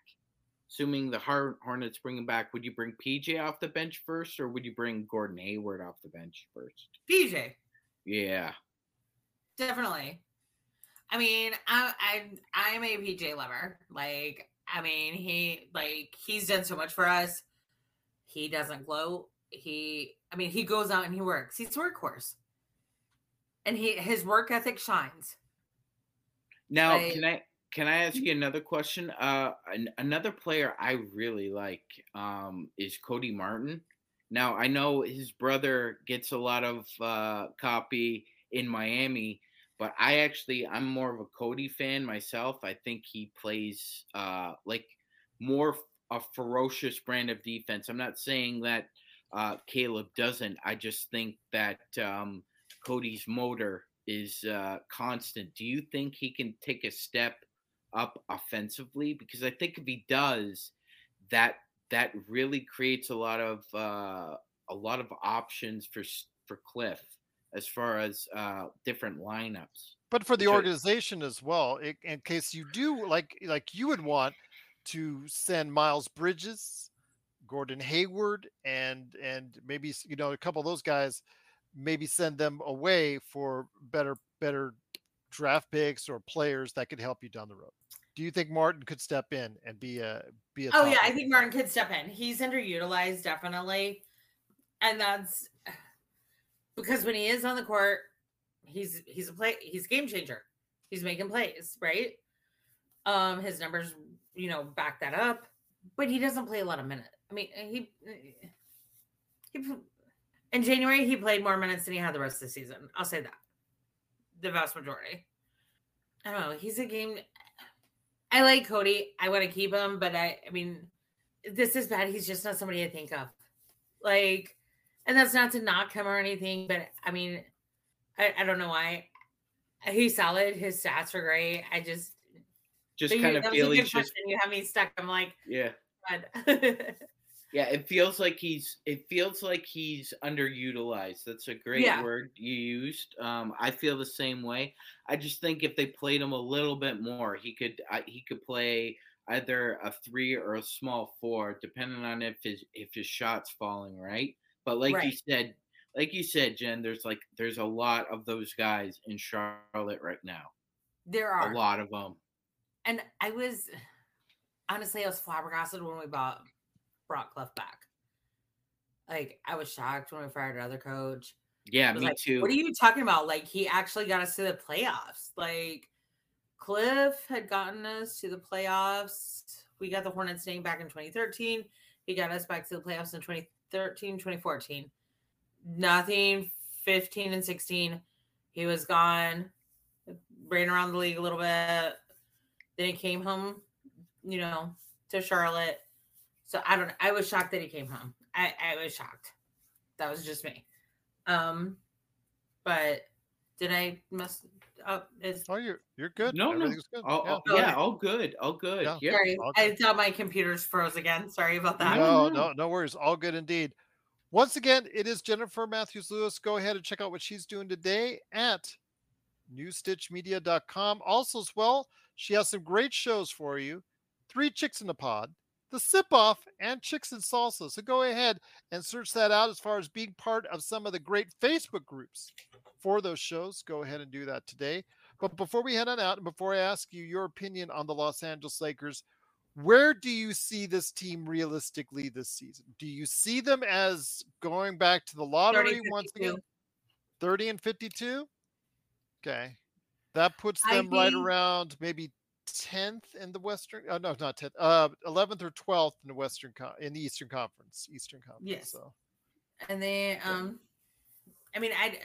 Assuming the Hornets bring him back, would you bring PJ off the bench first, or would you bring Gordon Hayward off the bench first? PJ. Yeah. Definitely. I mean, I I I'm a PJ lover. Like, I mean, he like he's done so much for us. He doesn't gloat. He I mean, he goes out and he works. He's a workhorse. And he his work ethic shines. Now, Like- can I can I ask you another question? Uh, an, another player I really like um, is Cody Martin. Now, I know his brother gets a lot of uh, copy in Miami, but I actually I'm more of a Cody fan myself. I think he plays uh, like more a ferocious brand of defense. I'm not saying that uh, Caleb doesn't. I just think that um, Cody's motor is uh, constant. Do you think he can take a step up offensively? Because I think if he does, that that really creates a lot of uh, a lot of options for for Cliff as far as uh, different lineups. but for the organization as well, i- in case you do like like you would want to send Miles Bridges, Gordon Hayward, and and maybe you know a couple of those guys, maybe send them away for better better draft picks or players that could help you down the road. Do you think Martin could step in and be a be a? Oh yeah, I think Martin could step in. He's underutilized, definitely, and that's *sighs* because when he is on the court, he's he's a play he's a game changer. He's making plays, right? Um, his numbers, you know, back that up, but he doesn't play a lot of minutes. I mean, he he in January he played more minutes than he had the rest of the season. I'll say that the vast majority. I don't know. He's a game. I like Cody. I want to keep him, but I, I mean, this is bad. He's just not somebody I think of. Like, and that's not to knock him or anything, but I mean, I, I don't know why. He's solid. His stats are great. I just Just you- kind of that was a good just question. You have me stuck. I'm like, yeah. *laughs* Yeah, it feels like he's it feels like he's underutilized. That's a great Yeah. word you used. Um, I feel the same way. I just think if they played him a little bit more, he could I, he could play either a three or a small four, depending on if his if his shot's falling right. But like you said, like you said, Jen, there's like there's a lot of those guys in Charlotte right now. there are A lot of them. And I was honestly, I was flabbergasted when we bought brought Cliff back. Like, I was shocked when we fired another coach. Yeah, me like, too. What are you talking about? Like, he actually got us to the playoffs. Like, Cliff had gotten us to the playoffs. We got the Hornets name back in 2013. He got us back to the playoffs in 2013, 2014. Nothing 15 and 16. He was gone, ran around the league a little bit. Then he came home, you know, to Charlotte. So I don't I was shocked that he came home. I, I was shocked. That was just me. Um but did I mess up? Is Oh, you're you're good. No, no. Good. Oh, yeah. oh, yeah, all good. All good. Yeah. Yeah. sorry. all I thought my computer's froze again. Sorry about that. No, no, no worries. All good indeed. Once again, it is Jennifer Matthews Lewis. Go ahead and check out what she's doing today at newstitchmedia.com. Also, as well, she has some great shows for you Three Chicks in the Pod, The Sip Off, and Chicks and Salsa. So go ahead and search that out as far as being part of some of the great Facebook groups for those shows. Go ahead and do that today. But before we head on out, and before I ask you your opinion on the Los Angeles Lakers, where do you see this team realistically this season? Do you see them as going back to the lottery once again? 30 and 52? Okay. That puts I them right around maybe 10th in the Western, uh, no, not 10th, uh, 11th or 12th in the Western, Con- in the Eastern Conference, Eastern Conference. Yes. So, And they um I mean I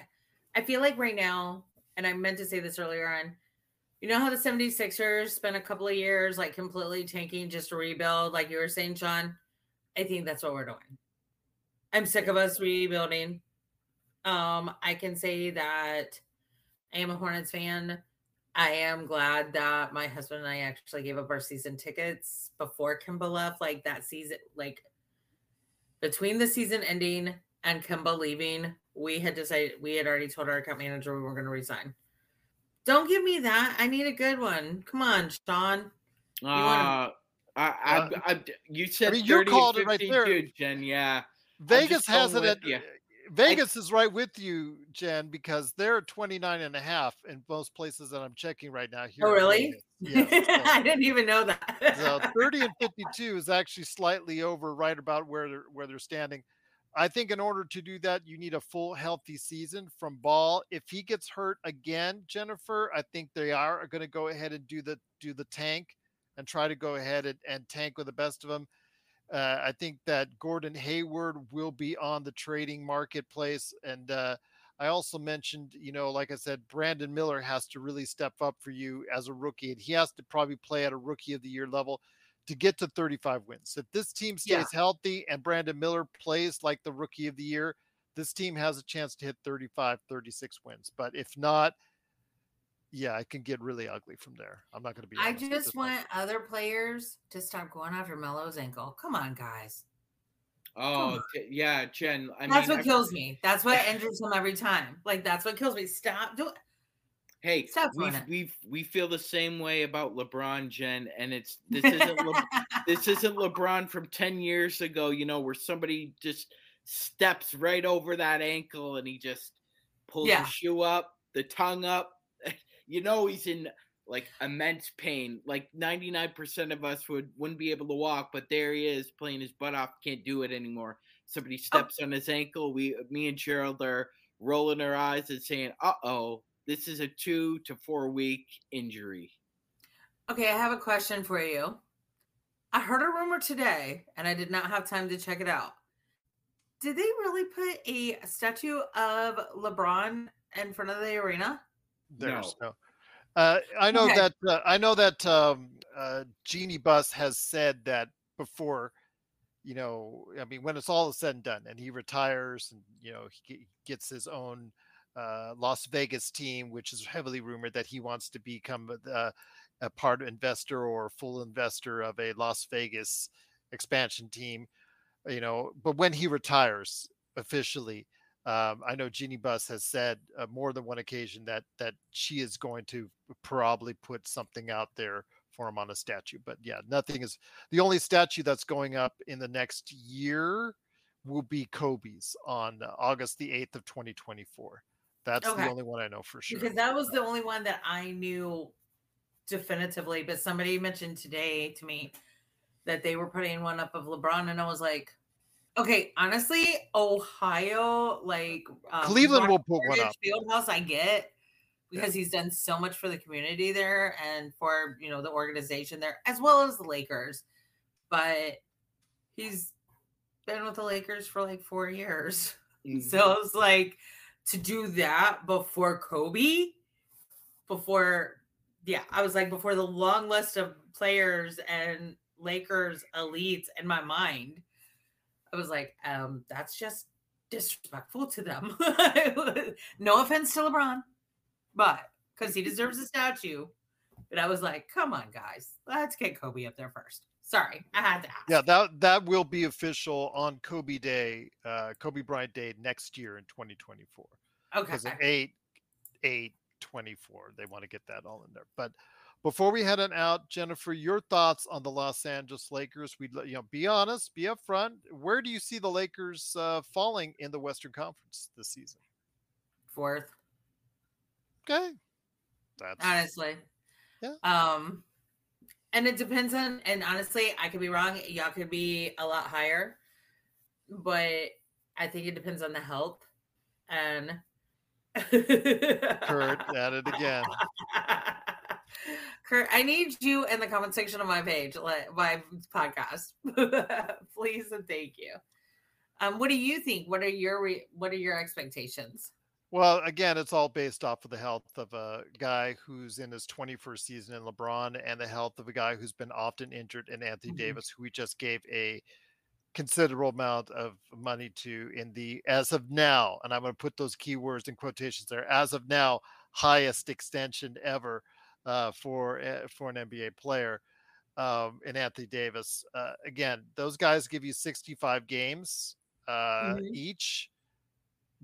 I feel like right now, and I meant to say this earlier on, you know how the 76ers spent a couple of years like completely tanking just to rebuild, like you were saying, Sean? I think that's what we're doing. I'm sick of us rebuilding. Um, I can say that I am a Hornets fan. I am glad that my husband and I actually gave up our season tickets before Kemba left. Like that season, like between the season ending and Kemba leaving, we had decided we had already told our account manager we weren't going to resign. Don't give me that. I need a good one. Come on, Sean. Uh, wanna- I, I, I, you said mean, you 30 called and it right 52, there. Jen. Yeah. Vegas has it with at ya. Vegas is right with you, Jen, because they're 29 and a half in most places that I'm checking right now. Oh, here Oh, really? *laughs* Yes, so- I didn't even know that. so *laughs* 30 and 52 is actually slightly over right about where they're where they're standing i think in order to do that you need a full healthy season from ball if he gets hurt again jennifer i think they are going to go ahead and do the do the tank and try to go ahead and, and tank with the best of them uh, i think that gordon hayward will be on the trading marketplace and uh, I also mentioned, you know, like I said, Brandon Miller has to really step up for you as a rookie, and he has to probably play at a rookie of the year level to get to 35 wins. If this team stays Yeah. healthy and Brandon Miller plays like the rookie of the year, this team has a chance to hit 35, 36 wins. But if not, yeah, it can get really ugly from there. I'm not going to be. I just this point. want other players to stop going after Melo's ankle. Come on, guys. Oh, J- yeah, Jen. I that's mean, what I- kills me. That's what injures him every time. Like that's what kills me. Stop doing. Hey, Stop we we we feel the same way about LeBron, Jen, and it's *laughs* this isn't Le, this isn't LeBron from ten years ago. You know, where somebody just steps right over that ankle and he just pulls Yeah. the shoe up, the tongue up. You know, he's in like immense pain. Like ninety nine percent of us would wouldn't be able to walk, but there he is playing his butt off. Can't do it anymore. Somebody steps on his ankle. We, me and Gerald are rolling our eyes and saying, "Uh oh." This is a two to four week injury. Okay, I have a question for you. I heard a rumor today, and I did not have time to check it out. Did they really put a statue of LeBron in front of the arena? There's no. Uh, I know Okay. that uh, I know that um, uh, Jeanie Buss has said that before you know, I mean, when it's all said and done, and he retires, and you know, he gets his own uh, Las Vegas team, which is heavily rumored that he wants to become a, a part investor or full investor of a Las Vegas expansion team. You know, but when he retires officially, um, I know Jeanie Buss has said uh, more than one occasion that that she is going to probably put something out there for him on a statue. But yeah, nothing is the only statue that's going up in the next year will be Kobe's on August the 8th of 2024. That's okay. the only one I know for sure. Because that was the only one that I knew definitively. But somebody mentioned today to me that they were putting one up of LeBron, and I was like, okay, honestly, Ohio, like um, Cleveland will put one up. Fieldhouse, I get because yeah. he's done so much for the community there and for you know the organization there as well as the Lakers. But he's been with the Lakers for like four years. *laughs* Mm-hmm. So it's like to do that before Kobe, before yeah, I was like before the long list of players and Lakers elites in my mind. I was like, um, that's just disrespectful to them. *laughs* no offense to LeBron, but because he deserves a statue. But I was like, come on, guys, let's get Kobe up there first. Sorry, I had to ask. Yeah, that that will be official on Kobe Day, uh, Kobe Bryant Day next year in 2024. Okay. Because eight, eight, 24, they want to get that all in there. But before we head on out, Jennifer, your thoughts on the Los Angeles Lakers? We, you know, be honest, be upfront. Where do you see the Lakers uh, falling in the Western Conference this season? Fourth. Okay. That's honestly. Yeah. Um, and it depends on, and honestly, I could be wrong. Y'all could be a lot higher, but I think it depends on the health and. Kurt at it again. *laughs* Kurt, I need you in the comment section of my page, my podcast, *laughs* please and thank you. Um, what do you think? What are your re- what are your expectations? Well, again, it's all based off of the health of a guy who's in his 21st season in LeBron and the health of a guy who's been often injured in Anthony mm-hmm. Davis, who we just gave a considerable amount of money to in the as of now, and I'm going to put those keywords in quotations there, as of now, highest extension ever uh, for uh, for an NBA player um, in Anthony Davis. Uh, again, those guys give you 65 games uh, mm-hmm. each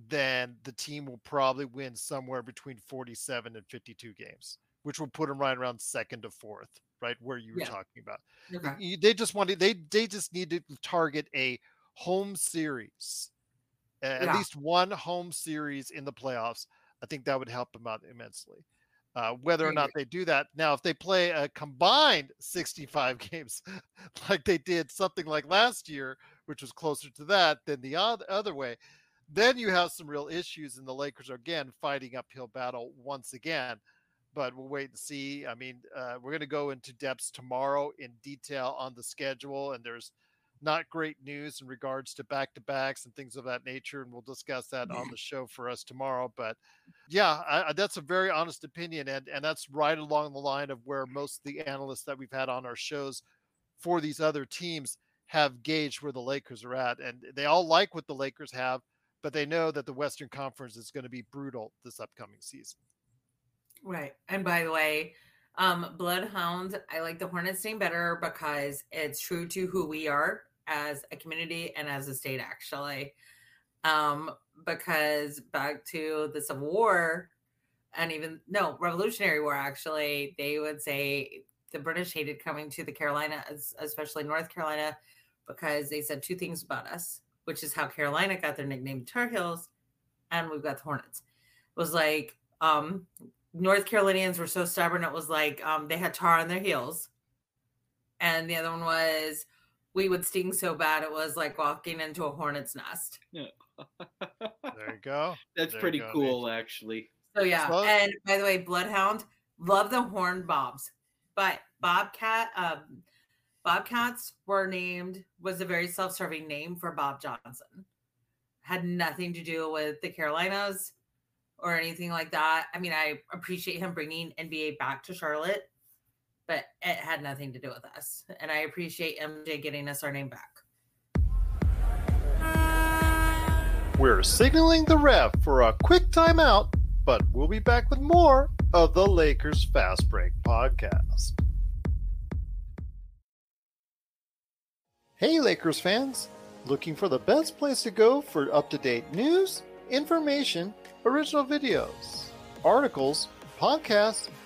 then the team will probably win somewhere between 47 and 52 games, which will put them right around second to fourth, right where you were yeah. talking about. Okay. They just wanted they they just need to target a home series, at yeah. least one home series in the playoffs. I think that would help them out immensely. Uh, whether or not they do that now, if they play a combined 65 *laughs* games, like they did something like last year, which was closer to that than the other way, then you have some real issues, and the Lakers are again fighting uphill battle once again. But we'll wait and see. I mean, uh, we're going to go into depths tomorrow in detail on the schedule, and there's not great news in regards to back to backs and things of that nature. And we'll discuss that on *laughs* the show for us tomorrow. But yeah, I, that's a very honest opinion. And, and that's right along the line of where most of the analysts that we've had on our shows for these other teams have gauged where the Lakers are at. And they all like what the Lakers have but they know that the Western Conference is going to be brutal this upcoming season. Right. And by the way, um, Bloodhound, I like the Hornets name better because it's true to who we are as a community and as a state, actually. Um, because back to the Civil War and even no Revolutionary War, actually, they would say the British hated coming to the Carolina, especially North Carolina, because they said two things about us which is how Carolina got their nickname Tar Heels, and we've got the Hornets. It was like um, North Carolinians were so stubborn. It was like um, they had tar on their heels, and the other one was we would sting so bad it was like walking into a hornet's nest. Yeah. there you go. *laughs* That's there pretty go. cool, actually. So yeah, well, and by the way, Bloodhound love the horn bobs, but Bobcat, um, Bobcats were named was a very self-serving name for Bob Johnson. Had nothing to do with the Carolinas or anything like that. I mean, I appreciate him bringing NBA back to Charlotte, but it had nothing to do with us. And I appreciate MJ getting us our name back. We're signaling the ref for a quick timeout, but we'll be back with more of the Lakers Fast Break podcast. Hey, Lakers fans! Looking for the best place to go for up to date news, information, original videos, articles, podcasts,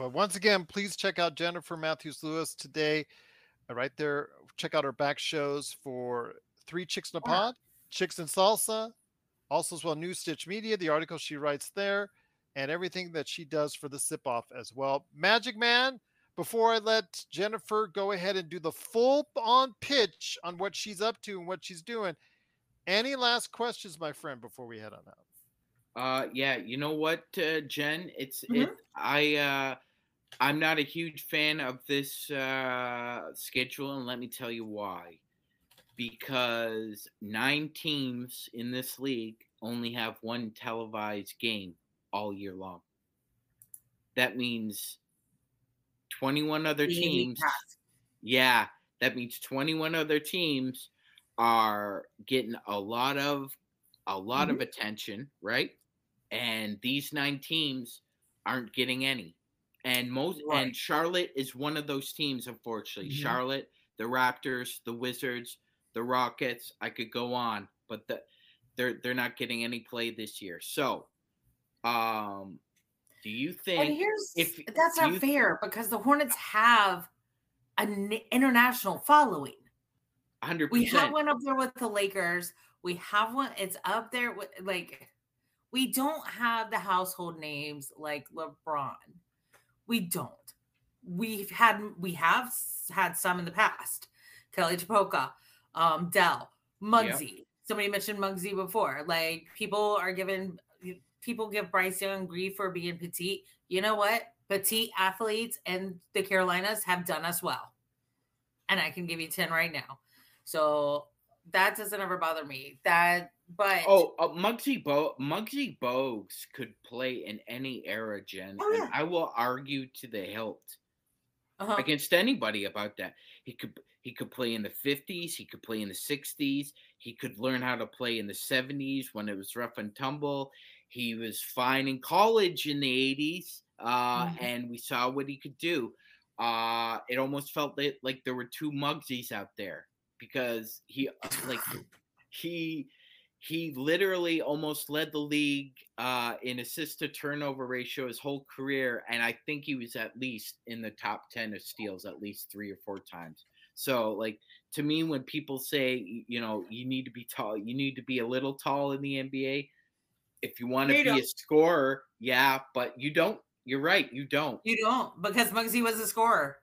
But once again, please check out Jennifer Matthews Lewis today. Uh, Right there, check out her back shows for Three Chicks in a Pod, Chicks in Salsa, also as well New Stitch Media, the article she writes there, and everything that she does for the Sip Off as well. Magic Man, before I let Jennifer go ahead and do the full on pitch on what she's up to and what she's doing, any last questions, my friend, before we head on out? Uh, yeah, you know what, uh, Jen? It's it. I uh, I'm not a huge fan of this uh, schedule, and let me tell you why. Because nine teams in this league only have one televised game all year long. That means 21 other teams. Yeah, that means 21 other teams are getting a lot of a lot of attention, right? And these nine teams aren't getting any. And most and Charlotte is one of those teams unfortunately. Mhm. Charlotte, the Raptors, the Wizards, the Rockets, I could go on, but the, they're they're not getting any play this year. So, um do you think And here's if that's not fair because the Hornets have an international following. 100%. We have one up there with the Lakers. We have one. It's up there with like we don't have the household names like LeBron. We don't. We've had we have had some in the past. Kelly Tripucka, um, Dell, Muggsy. Somebody mentioned Muggsy before. Like people are given people give Bryce Young grief for being petite. You know what? Petite athletes and the Carolinas have done us well. And I can give you 10 right now. So that doesn't ever bother me. That but Oh, uh, Muggsy Bo Muggsy Bogues could play in any era, Jen. Oh, and yeah. I will argue to the hilt uh-huh. against anybody about that. He could he could play in the 50s, he could play in the 60s, he could learn how to play in the 70s when it was rough and tumble. He was fine in college in the 80s, uh, Mhm. and we saw what he could do. Uh, it almost felt that, like there were two Muggsies out there because he *laughs* uh, like he he literally almost led the league uh, in assist to turnover ratio his whole career, and I think he was at least in the top ten of steals at least three or four times. So, like to me, when people say you know you need to be tall, you need to be a little tall in the NBA. If you want to be a scorer, yeah, but you don't. You're right, you don't. You don't because Muggsy was a scorer.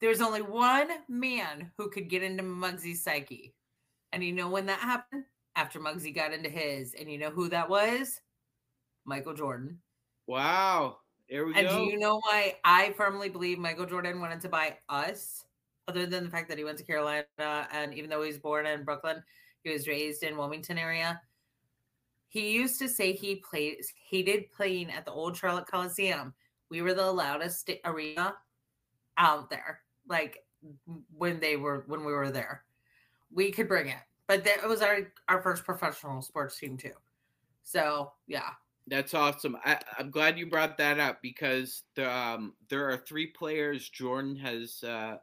There's only one man who could get into Muggsy's psyche. And you know when that happened? After Muggsy got into his. And you know who that was? Michael Jordan. Wow, there we And go. do you know why I firmly believe Michael Jordan wanted to buy us? Other than the fact that he went to Carolina, and even though he was born in Brooklyn, he was raised in Wilmington area. He used to say he played hated playing at the old Charlotte Coliseum. We were the loudest arena out there, like when they were when we were there. We could bring it, but that was our our first professional sports team too. So yeah, That's awesome. I, I'm glad you brought that up because the, um, there are three players Jordan has uh,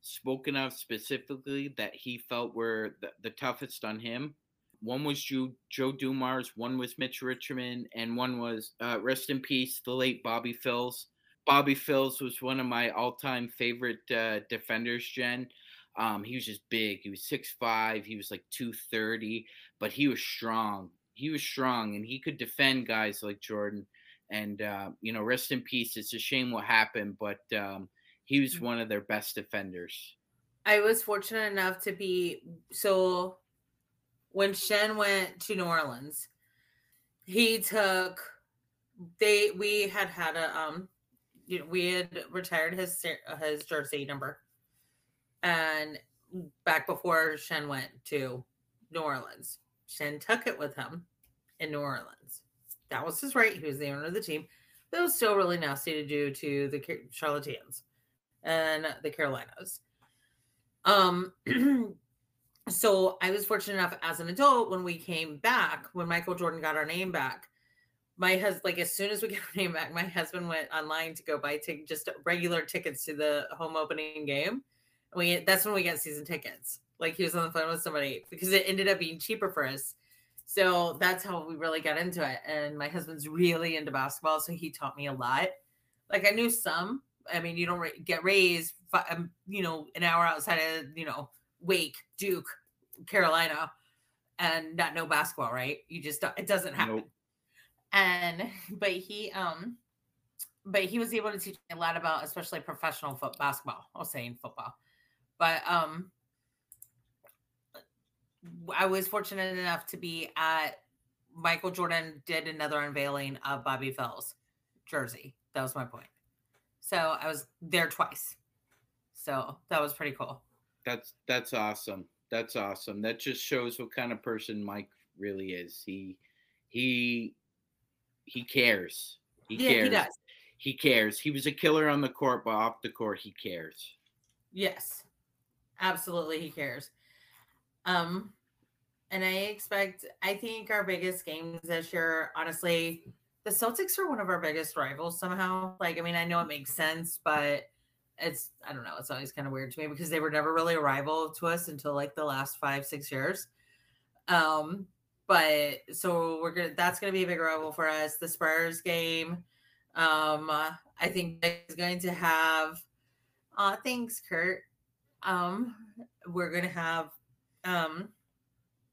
spoken of specifically that he felt were the, the toughest on him. One was Joe, Joe Dumars, one was Mitch Richmond, and one was, uh, rest in peace, the late Bobby Phills. Bobby Phills was one of my all time favorite uh, defenders, Jen. Um, he was just big. He was 6'5, he was like 230, but he was strong he was strong and he could defend guys like Jordan. And uh, you know, rest in peace. It's a shame what happened, but um, he was one of their best defenders. I was fortunate enough to be so when Shinn went to New Orleans, he took they we had had a um we had retired his his jersey number and back before Shinn went to New Orleans. Shinn took it with him in New Orleans. That was his right. He was the owner of the team. But it was still really nasty to do to the Charlatans and the Carolinas. Um, *clears throat* so I was fortunate enough as an adult when we came back, when Michael Jordan got our name back, my husband, like as soon as we *laughs* got our name back, my husband went online to go buy t- just regular tickets to the home opening game. We that's when we got season tickets. Like he was on the phone with somebody because it ended up being cheaper for us. So that's how we really got into it. And my husband's really into basketball, so he taught me a lot. Like I knew some. I mean, you don't get raised, um, you know, an hour outside of you know Wake, Duke, Carolina, and not know basketball, right? You just it doesn't happen. Nope. And *laughs* but he um but he was able to teach me a lot about especially professional foot basketball. I was saying football. But um I was fortunate enough to be at Michael Jordan did another unveiling of Bobby Phills jersey. That was my point. So I was there twice. So that was pretty cool. That's that's awesome. That's awesome. That just shows what kind of person Mike really is. He he he cares. He Yeah, cares. he does. He cares. He was a killer on the court, but off the court, he cares. Yes. Absolutely he cares. Um and I expect I think our biggest games this year, honestly, the Celtics are one of our biggest rivals somehow. Like, I mean, I know it makes sense, but it's I don't know, it's always kind of weird to me because they were never really a rival to us until like the last five, six years. Um, but so we're gonna that's gonna be a big rival for us. The Spurs game. Um, I think is going to have uh thanks, Kurt. Um, we're gonna have um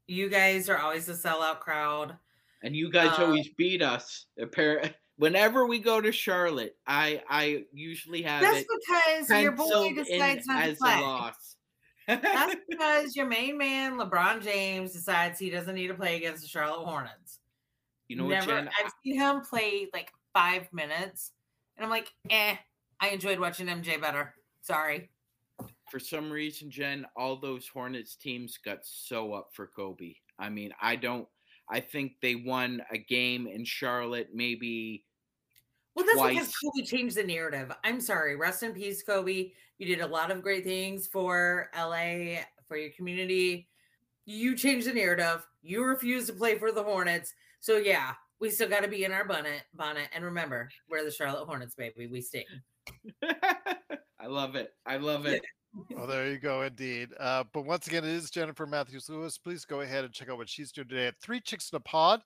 you guys are always a sellout crowd. And you guys Um, always beat us. Appar- *laughs* Whenever we go to Charlotte, I I usually have That's because your boy decides not to play. That's *laughs* because your main man, LeBron James, decides he doesn't need to play against the Charlotte Hornets. You know what, Never, Jen? I've seen him play like five minutes, and I'm like, eh. I enjoyed watching MJ better. Sorry. for some reason, Jen, all those Hornets teams got so up for Kobe. I mean, I don't. I think they won a game in Charlotte, maybe. Well, that's twice. because Kobe changed the narrative. I'm sorry. Rest in peace, Kobe. You did a lot of great things for LA, for your community. You changed the narrative. You refused to play for the Hornets. So yeah, we still got to be in our bonnet, bonnet. And remember, we're the Charlotte Hornets, baby. We sting. *laughs* I love it. I love it. Well, there you go, indeed. Uh, but once again, it is Jennifer Matthews Lewis. Please go ahead and check out what she's doing today at Three Chicks in a Pod.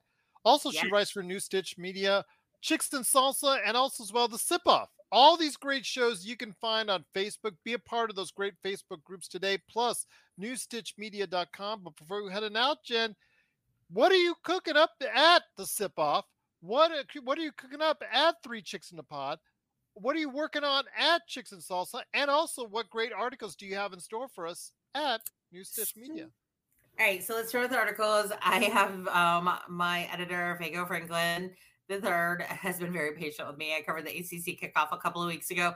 Also, she writes for New Stitch Media, Chicks and Salsa, and also as well the Sip Off. All these great shows you can find on Facebook. Be a part of those great Facebook groups today, plus newstitchmedia.com. But before we heading out, Jen, what are you cooking up at the Sip Off? What are, what are you cooking up at Three Chicks in a Pod? What are you working on at Chicks and Salsa? And also, what great articles do you have in store for us at New Stitch Media? All right, so let's start with articles. I have um, my editor, Fago Franklin, the third, has been very patient with me. I covered the ACC kickoff a couple of weeks ago.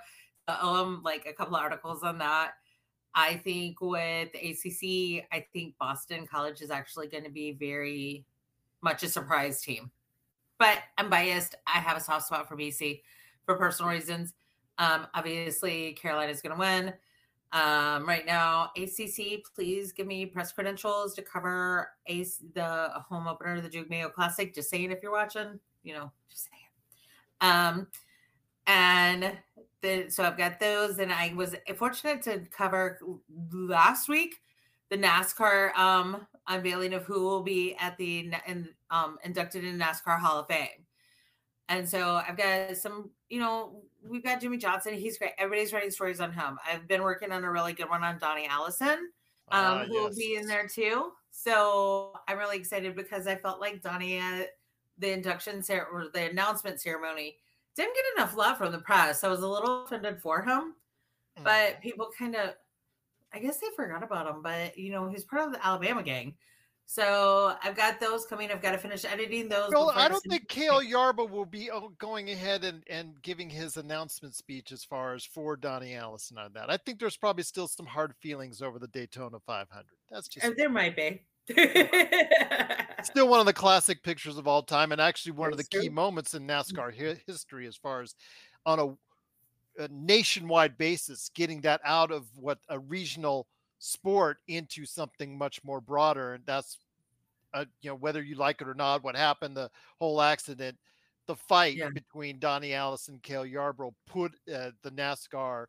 Owe like a couple of articles on that. I think with the ACC, I think Boston College is actually going to be very much a surprise team. But I'm biased. I have a soft spot for BC for personal reasons. Um, obviously, is going to win. Um, right now, ACC, please give me press credentials to cover Ace the home opener of the Duke Mayo Classic. Just saying, if you're watching, you know, just saying. Um, and the, so I've got those, and I was fortunate to cover last week the NASCAR um unveiling of who will be at the in, um inducted in NASCAR Hall of Fame. And so I've got some, you know, we've got Jimmie Johnson. He's great. Everybody's writing stories on him. I've been working on a really good one on Donnie Allison, um, Ah, who will be in there too. So I'm really excited because I felt like Donnie at the induction cer- or the announcement ceremony didn't get enough love from the press. I was a little offended for him, Mm. but people kind of, I guess they forgot about him. But you know, he's part of the Alabama gang. So I've got those coming. I've got to finish editing those. Well, I don't think Cale. Yarborough will be uh, going ahead and, and giving his announcement speech as far as for Donnie Allison on that. I think there's probably still some hard feelings over the Daytona 500. That's just Uh, there might be. *laughs* still one of the classic pictures of all time, and actually one of the key moments in NASCAR hi- history as far as on a, a nationwide basis, getting that out of what a regional sport into something much more broader, and that's uh, you know whether you like it or not, what happened, the whole accident, the fight Yeah. between Donnie Allison and Cale Yarborough put uh, the NASCAR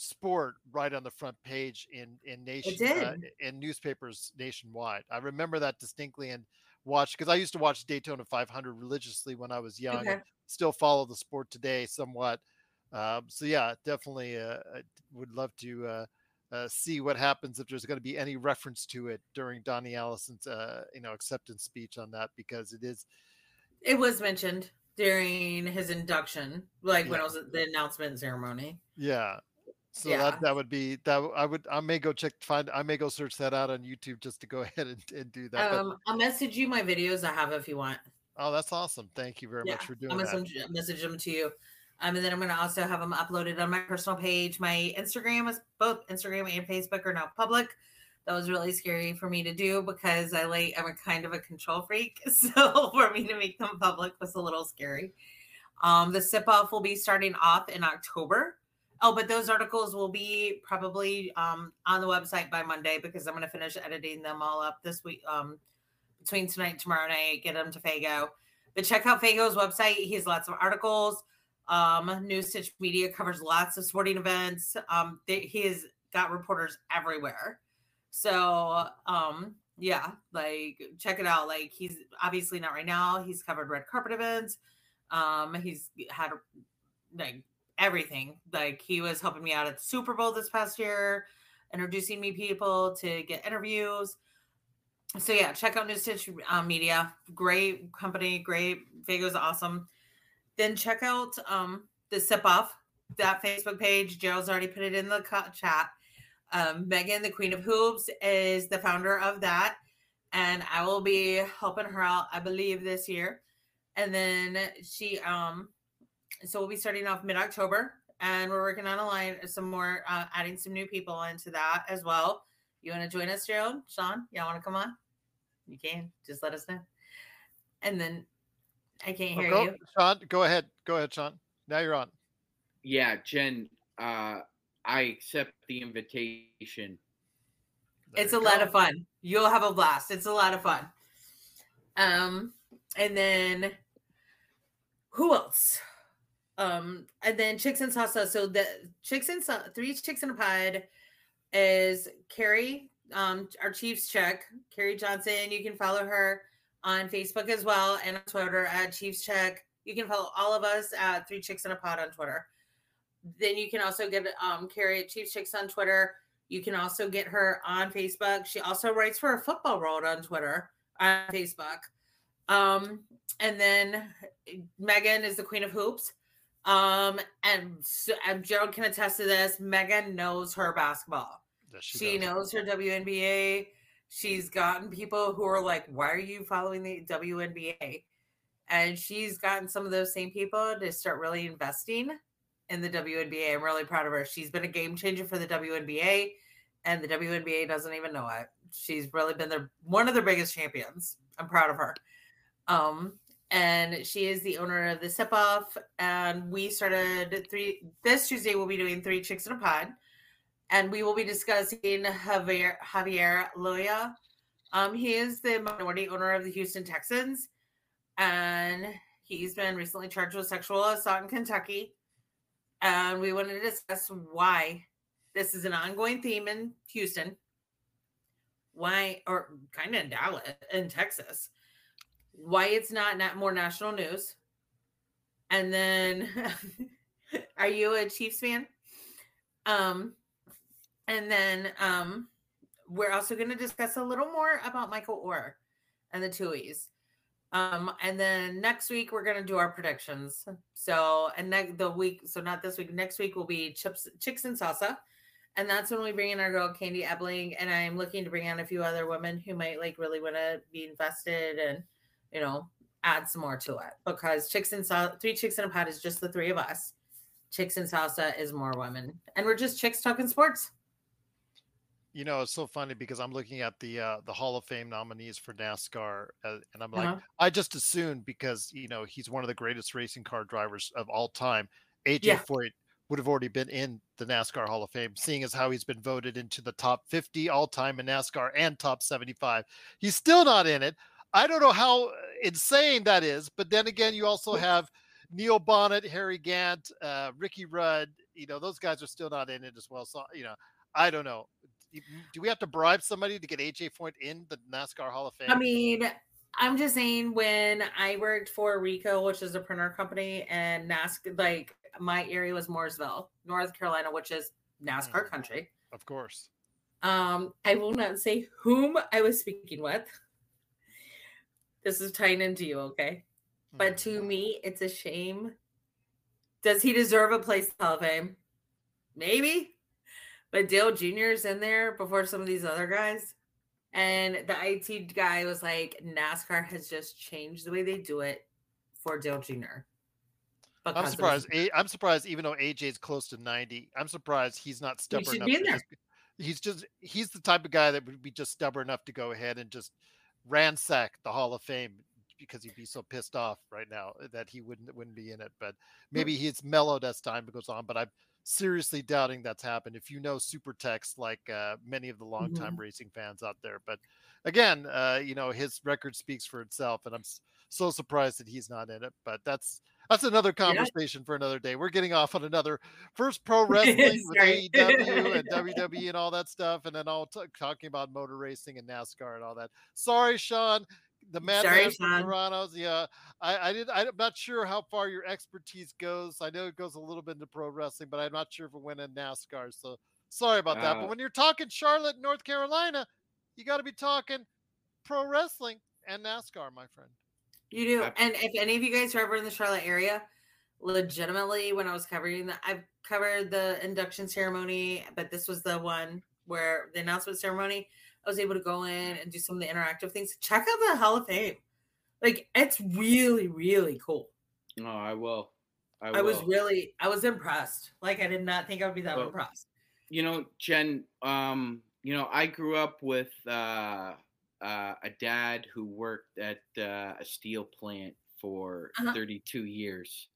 sport right on the front page in in nation uh, did. in newspapers nationwide. I remember that distinctly and watched because I used to watch Daytona 500 religiously when I was young. Okay. Still follow the sport today somewhat. Um, so yeah, definitely uh, would love to uh, uh, see what happens if there's going to be any reference to it during Donnie Allison's uh, you know acceptance speech on that because it is It was mentioned during his induction, like when it was at the announcement ceremony. Yeah. So Yeah. that that would be that I would I may go check find I may go search that out on YouTube just to go *laughs* ahead and, and do that. Um, I'll message you my videos I have if you want. oh, that's awesome. Thank you very much for doing I'm that. gonna send- message them to you. Um, and then I'm gonna also have them uploaded on my personal page. My Instagram is both Instagram and Facebook are now public. That was really scary for me to do because I like I'm a kind of a control freak. *laughs* So for me to make them public was a little scary. Um, the sip off will be starting off in October. Oh, but those articles will be probably um, on the website by Monday because I'm going to finish editing them all up this week. Um, between tonight and tomorrow night, get them to Fago. But check out Fago's website. He has lots of articles. Um, Stitch Media covers lots of sporting events. Um, they, he has got reporters everywhere. So, um, yeah, like check it out. Like he's obviously not right now. He's covered red carpet events. Um, he's had like everything. Like he was helping me out at the Super Bowl this past year, introducing me people to get interviews. So yeah, check out New Stitch um, Media. Great company, great. Vago's awesome. Then check out um, the Sip Off that Facebook page. Joe's already put it in the chat. Um, Megan, the Queen of Hoops, is the founder of that, and I will be helping her out. I believe this year, and then she um so we'll be starting off mid October, and we're working on a line, some more, uh, adding some new people into that as well. You want to join us, Joe? Sean, y'all want to come on? You can. Just let us know. And then I can't Oh, hear go, you. Sean, go ahead. Go ahead, Sean. Now you're on. Yeah, Jen, uh, I accept the invitation. There it's you a lot of fun. You'll have a blast. It's a lot of fun. Um, and then who else? Um, and then chicks and salsa. So the chicks and three chicks in a pod is Carrie, um, our Chiefs Chick, Carrie Johnson. You can follow her on Facebook as well and on Twitter at Chiefs Chick. You can follow all of us at Three Chicks in a Pod on Twitter. Then you can also get um Carrie at Chiefs Chicks on Twitter. You can also get her on Facebook. She also writes for a football world on Twitter, on Facebook. Um, and then Megan is the queen of hoops. Um, and, so, and Gerald can attest to this. Megan knows her basketball. Yes, She, she knows her WNBA. She's gotten people who are like, "Why are you following the WNBA?" And she's gotten some of those same people to start really investing in the WNBA. I'm really proud of her. She's been a game changer for the WNBA, and the WNBA doesn't even know it. She's really been their one of their biggest champions. I'm proud of her. Um, and she is the owner of the Sip Off. And we started three this Tuesday. We'll be doing three chicks in a pod, and we will be discussing Javier Javier Loya. Um, he is the minority owner of the Houston Texans, and he's been recently charged with sexual assault in Kentucky. And we wanted to discuss why this is an ongoing theme in Houston. Why, or kind of in Dallas, in Texas, why it's not, not more national news. And then, *laughs* are you a Chiefs fan? Um, and then um, we're also going to discuss a little more about Michael Oher and the Tuohys. Um, and then next week we're gonna do our predictions. So and ne- the week, so not this week, next week will be chips, chicks and salsa, And that's when we bring in our girl Candy Ebling, and I'm looking to bring on a few other women who might like really want to be invested and you know add some more to it because chicks and salsa, three chicks in a pot is just the three of us. Chicks and salsa is more women, and we're just chicks talking sports. You know, it's so funny because I'm looking at the uh, the Hall of Fame nominees for NASCAR, uh, and I'm like, Uh-huh. I just assumed because you know he's one of the greatest racing car drivers of all time. AJ Yeah. Foyt would have already been in the NASCAR Hall of Fame, seeing as how he's been voted into the top 50 all time in NASCAR and top 75. He's still not in it. I don't know how uh, insane that is, but then again, you also have Neil Bonnett, Harry Gant, uh, Ricky Rudd. You know, those guys are still not in it as well. So you know, I don't know. Do- Do we have to bribe somebody to get AJ Foyt in the NASCAR Hall of Fame? I mean, I'm just saying when I worked for Ricoh, which is a printer company, and NASCAR, like my area was Mooresville, North Carolina, which is NASCAR country. of course. Um, I will not say whom I was speaking with. This is tying into you, okay? But mm-hmm. to me, it's a shame. Does he deserve a place in the Hall of Fame? Maybe. But Dale Jr. is in there before some of these other guys. And the IT guy was like, NASCAR has just changed the way they do it for Dale Jr. I'm surprised. I'm surprised, even though AJ's close to 90, I'm surprised he's not stubborn should enough. be in there. just- he's just he's the type of guy that would be just stubborn enough to go ahead and just ransack the Hall of Fame because he'd be so pissed off right now that he wouldn't wouldn't be in it. But maybe he's mellowed as time goes on. But I'm seriously doubting that's happened. If you know super text like uh, many of the longtime Mhm. racing fans out there, but again, uh, you know his record speaks for itself, and I'm so surprised that he's not in it. But that's that's another conversation for another day. We're getting off on another first pro *laughs* wrestling with AEW *laughs* and WWE and all that stuff, and then all t- talking about motor racing and NASCAR and all that. Sorry, Sean. The madman from Toronto's. Yeah, I, I did. I'm not sure how far your expertise goes. I know it goes a little bit into pro wrestling, but I'm not sure if it went in NASCAR. So sorry about that. Uh, But when you're talking Charlotte, North Carolina, you got to be talking pro wrestling and NASCAR, my friend. You do. Ab- And if any of you guys are ever in the Charlotte area, legitimately, when I was covering that, I've covered the induction ceremony, but this was the one where the announcement ceremony, I was able to go in and do some of the interactive things. Check out the Hall of Fame. Like, it's really, really cool. No, I will. I, I, was really, I was impressed. Like, I did not think I would be that Well, impressed. you know, Jen, um, you know, I grew up with uh, uh, a dad who worked at uh, a steel plant for Uh-huh. 32 years.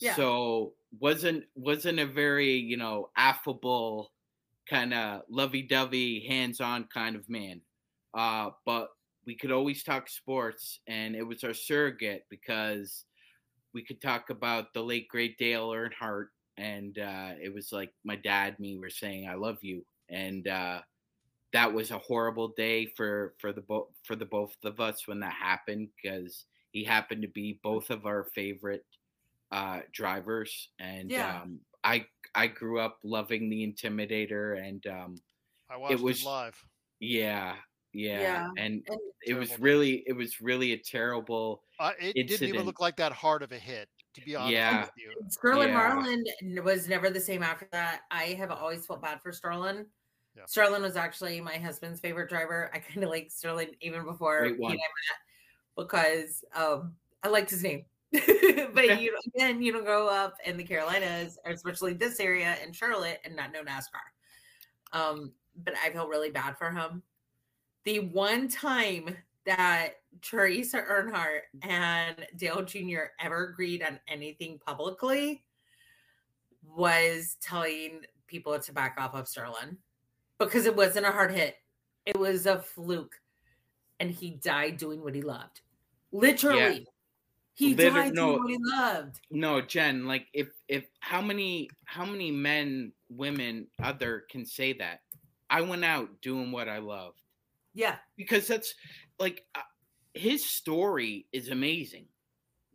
Yeah. So wasn't wasn't a very you know affable kind of lovey-dovey, hands-on kind of man. Uh, but we could always talk sports, and it was our surrogate because we could talk about the late great Dale Earnhardt, and uh, it was like my dad, and me were saying "I love you," and uh, that was a horrible day for for the both for the both of us when that happened because he happened to be both of our favorite uh, drivers, and Yeah. um, I I grew up loving the Intimidator, and um, I watched was- it live. yeah, yeah, Yeah, and and- it was Terrible day. really it was really a terrible. Uh, it didn't even look like that hard of a hit, to be honest Yeah. with you. Sterling Yeah. Marlin was never the same after that. I have always felt bad for Sterling. Yeah. Sterling was actually my husband's favorite driver. I kind of like Sterling even before he and I met because um, I liked his name. *laughs* but you again, you don't grow up in the Carolinas, or especially this area in Charlotte, and not know NASCAR. Um, but I felt really bad for him. The one time that Teresa Earnhardt and Dale Jr. ever agreed on anything publicly was telling people to back off of Sterling because it wasn't a hard hit. It was a fluke. And he died doing what he loved. Literally. He Liter- died no. doing what he loved. No, Jen, like if if how many how many men, women, other can say that? I went out doing what I loved. Yeah. because that's like uh, his story is amazing.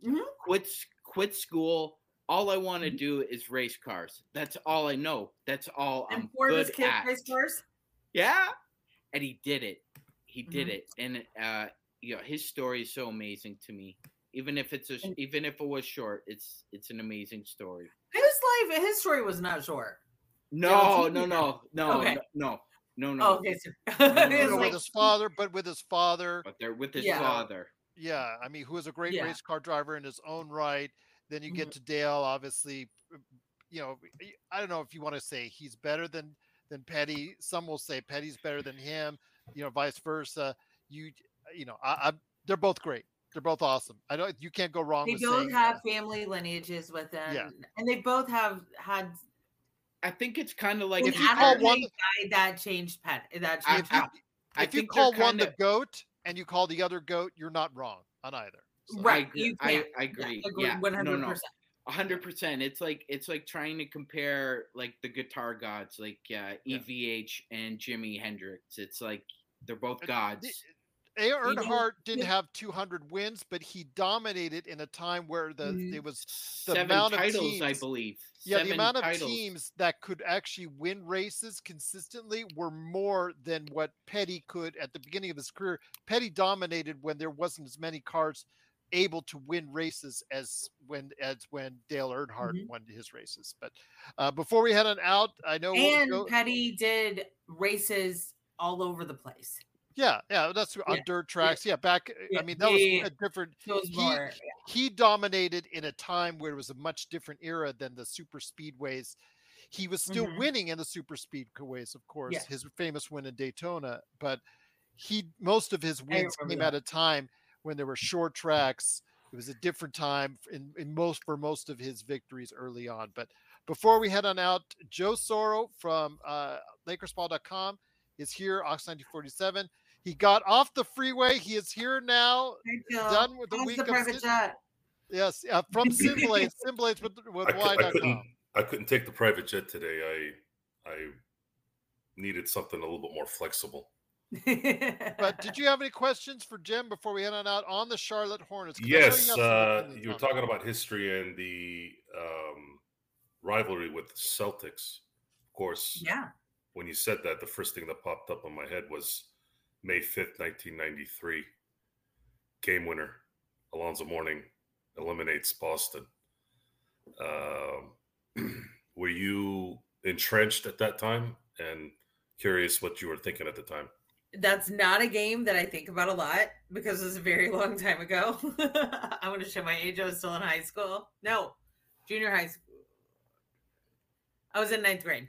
Mhm. Quit quit school. All I want to Mhm. do is race cars. That's all I know. That's all And I'm for good this kid at. race cars. Yeah, and he did it. He did Mhm. it, and uh, you know his story is so amazing to me. Even if it's a, And- even if it was short, it's it's an amazing story. His life, his story was not short. No, no, no, no, Okay. no, no, no. Oh, okay. So, *laughs* No, no, no, You know, no. like- with his father, but with his father, But they're with his Yeah. father. yeah, I mean, who is a great Yeah. race car driver in his own right. Then you Mm-hmm. get to Dale, obviously. uh, You know, I don't know if you want to say he's better than than Petty. Some will say Petty's better than him. You know, vice versa. You, you know, I, I they're both great. They're both awesome. I don't. You can't go wrong they with both saying have family lineages with them, Yeah. and they both have had I think it's kind of like If you call one guy that changed pet that changed I- Petty. I if you think they're call one kinda- the goat and you call the other goat, you're not wrong on either. So- I right. agree. You I. I agree. agree Yeah, no, no, percent. a hundred percent. It's like it's like trying to compare like the guitar gods, like uh, Yeah. EVH and Jimi Hendrix. It's like they're both gods. the- A. Earnhardt didn't yeah. have 200 wins, but he dominated in a time where the Mhm. it was the Seven amount of titles, I believe. yeah the Seven amount of teams that could actually win races consistently were more than what Petty could at the beginning of his career. Petty dominated when there wasn't as many cars able to win races as when as when Dale Earnhardt Mhm. won his races. But uh, before we head on out, I know we'll And go- Petty did races all over the place. yeah, yeah, that's on dirt tracks. Yeah, back. yeah, I mean, that was yeah. a different. Was He- more. he dominated in a time where it was a much different era than the super speedways. He was still Mhm. winning in the super speedways, of course, Yeah. his famous win in Daytona, but he most of his wins came that. at a time when there were short tracks. It was a different time in, in most for most of his victories early on. But before we head on out, Joe Soro from uh, LakersBall.com is here, Ox 1947. He got off the freeway. He is here now. Hey, Joe. Done with the How's week the of private sit- jet. Yes, uh, from Simblades, *laughs* Simblades with, with I, cou- I couldn't. I couldn't take the private jet today. I I needed something a little bit more flexible. But did *laughs* you have any questions for Jim before we head on out on the Charlotte Hornets? Yes, have uh, you were talking about history and the um, rivalry with the Celtics. Of course, yeah. when you said that, the first thing that popped up in my head was May fifth, nineteen ninety three. Game winner, Alonzo Mourning eliminates Boston. Um, *clears throat* were you entrenched at that time? And curious what you were thinking at the time. That's not a game that I think about a lot because it was a very *laughs* long time ago. *laughs* I want to show my age. I was still in high school. No, junior high school. I was in ninth grade.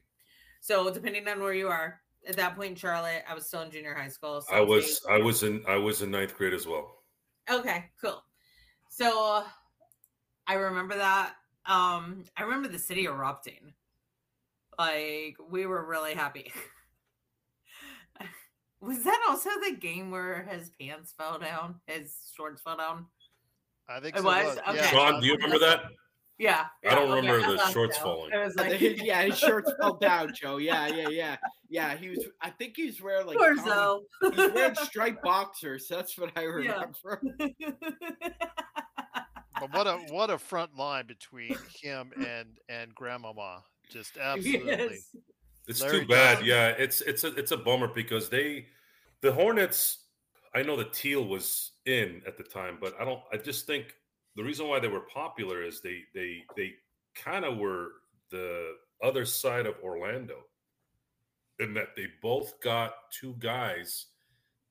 So depending on where you are, at that point in Charlotte, I was still in junior high school. So I was I was in I was in ninth grade as well. Okay, cool. So I remember that. Um, I remember the city erupting. Like we were really happy. *laughs* Was that also the game where his pants fell down? His shorts fell down? I think It so was? Yeah, Okay. Sean, do you remember that? Yeah. I don't okay, remember the shorts so. falling. I was *laughs* like, yeah, his shorts fell down, Joe. Yeah, yeah, yeah, yeah. He was. I think he was wearing like Poor Tommy- Zoe. he's wearing *laughs* striped boxers. That's what I Yeah. remember. *laughs* But what a what a front line between him and and Grandmama. Just absolutely. Yes. It's Larry too bad. Johnson. Yeah, it's it's a it's a bummer because they the Hornets. I know the teal was in at the time, but I don't. I just think the reason why they were popular is they they they kind of were the other side of Orlando, in that they both got two guys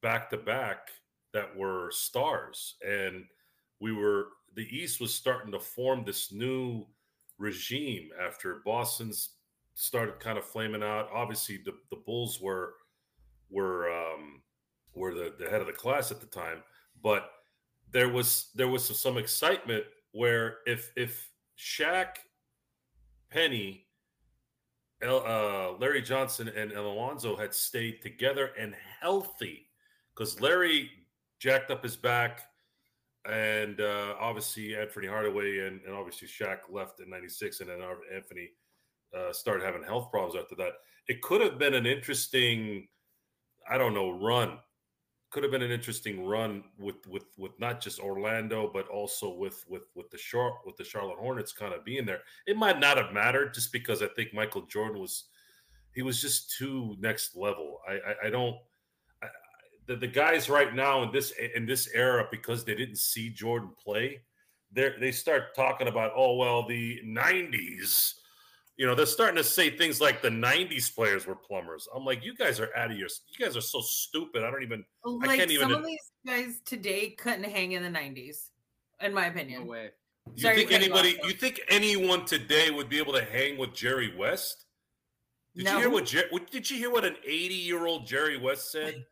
back to back that were stars, and we were the East was starting to form this new regime after Boston's started kind of flaming out. Obviously, the, the Bulls were were um, were the, the head of the class at the time, but there was there was some excitement where if if Shaq, Penny, El, uh, Larry Johnson, and El Alonzo had stayed together and healthy, because Larry jacked up his back, and uh, obviously Anthony Hardaway and, and obviously Shaq left in '96, and then Anthony uh, started having health problems after that. It could have been an interesting, I don't know, run. Could have been an interesting run with with with not just Orlando, but also with with with the Char- with the Charlotte Hornets kind of being there. It might not have mattered just because I think Michael Jordan was he was just too next level. I I, I don't. I- the, the guys right now in this in this era because they didn't see Jordan play, they they start talking about oh well the '90s You know, they're starting to say things like the '90s players were plumbers. I'm like, you guys are out of your. You guys are so stupid. I don't even. Oh, I can't even. some of these guys today couldn't hang in the '90s, in my opinion. No way. You Sorry think you anybody? You think anyone today would be able to hang with Jerry West? Did No. you hear what? Jer- what- Did you hear what an 80 year old Jerry West said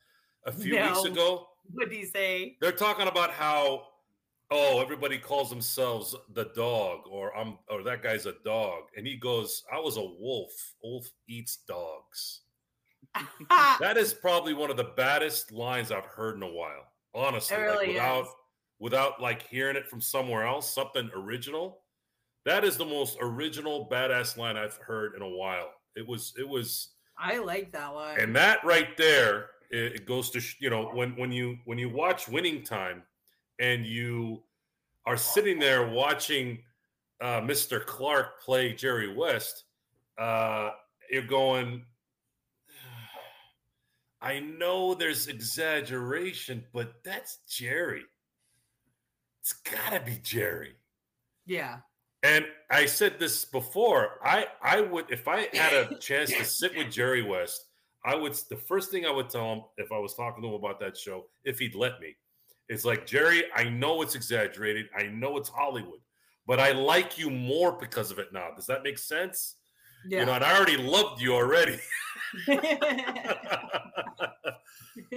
a few weeks ago? What did he say? They're talking about how, oh, everybody calls themselves the dog, or I'm, or that guy's a dog, and he goes, "I was a wolf. Wolf eats dogs." *laughs* that is probably one of the baddest lines I've heard in a while. Honestly, It like without is. without like hearing it from somewhere else, something original. That is the most original badass line I've heard in a while. It was it was I like that one. and that right there it, goes to you know when when you when you watch winning time and you are sitting there watching uh, mr clark play jerry west uh, you're going i know there's exaggeration but that's jerry it's gotta be jerry yeah. and I said this before. I I would if I had a *laughs* chance to sit with Jerry West, I would the first thing I would tell him if I was talking to him about that show, if he'd let me, it's like Jerry. I know it's exaggerated. I know it's Hollywood, but I like you more because of it now. Does that make sense? Yeah. You know, and I already loved you already. *laughs*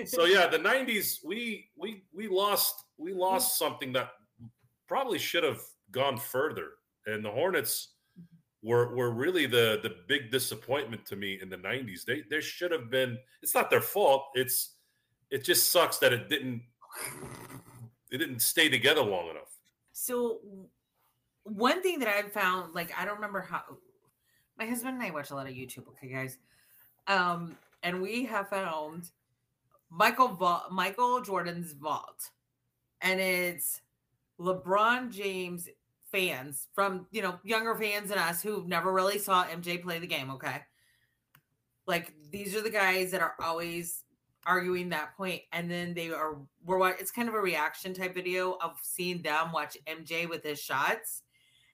so yeah, the '90s we we we lost we lost something that probably should have gone further, and the Hornets were were really the the big disappointment to me in the '90s. They there should have been. It's not their fault. It's it just sucks that it didn't it didn't stay together long enough. So one thing that I've found, like I don't remember how my husband and I watch a lot of YouTube, okay, guys. Um, and we have found Michael Va- Michael Jordan's vault. And it's LeBron James fans from you know younger fans than us who never really saw MJ play the game, okay? Like these are the guys that are always arguing that point and then they are we're wa- it's kind of a reaction type video of seeing them watch MJ with his shots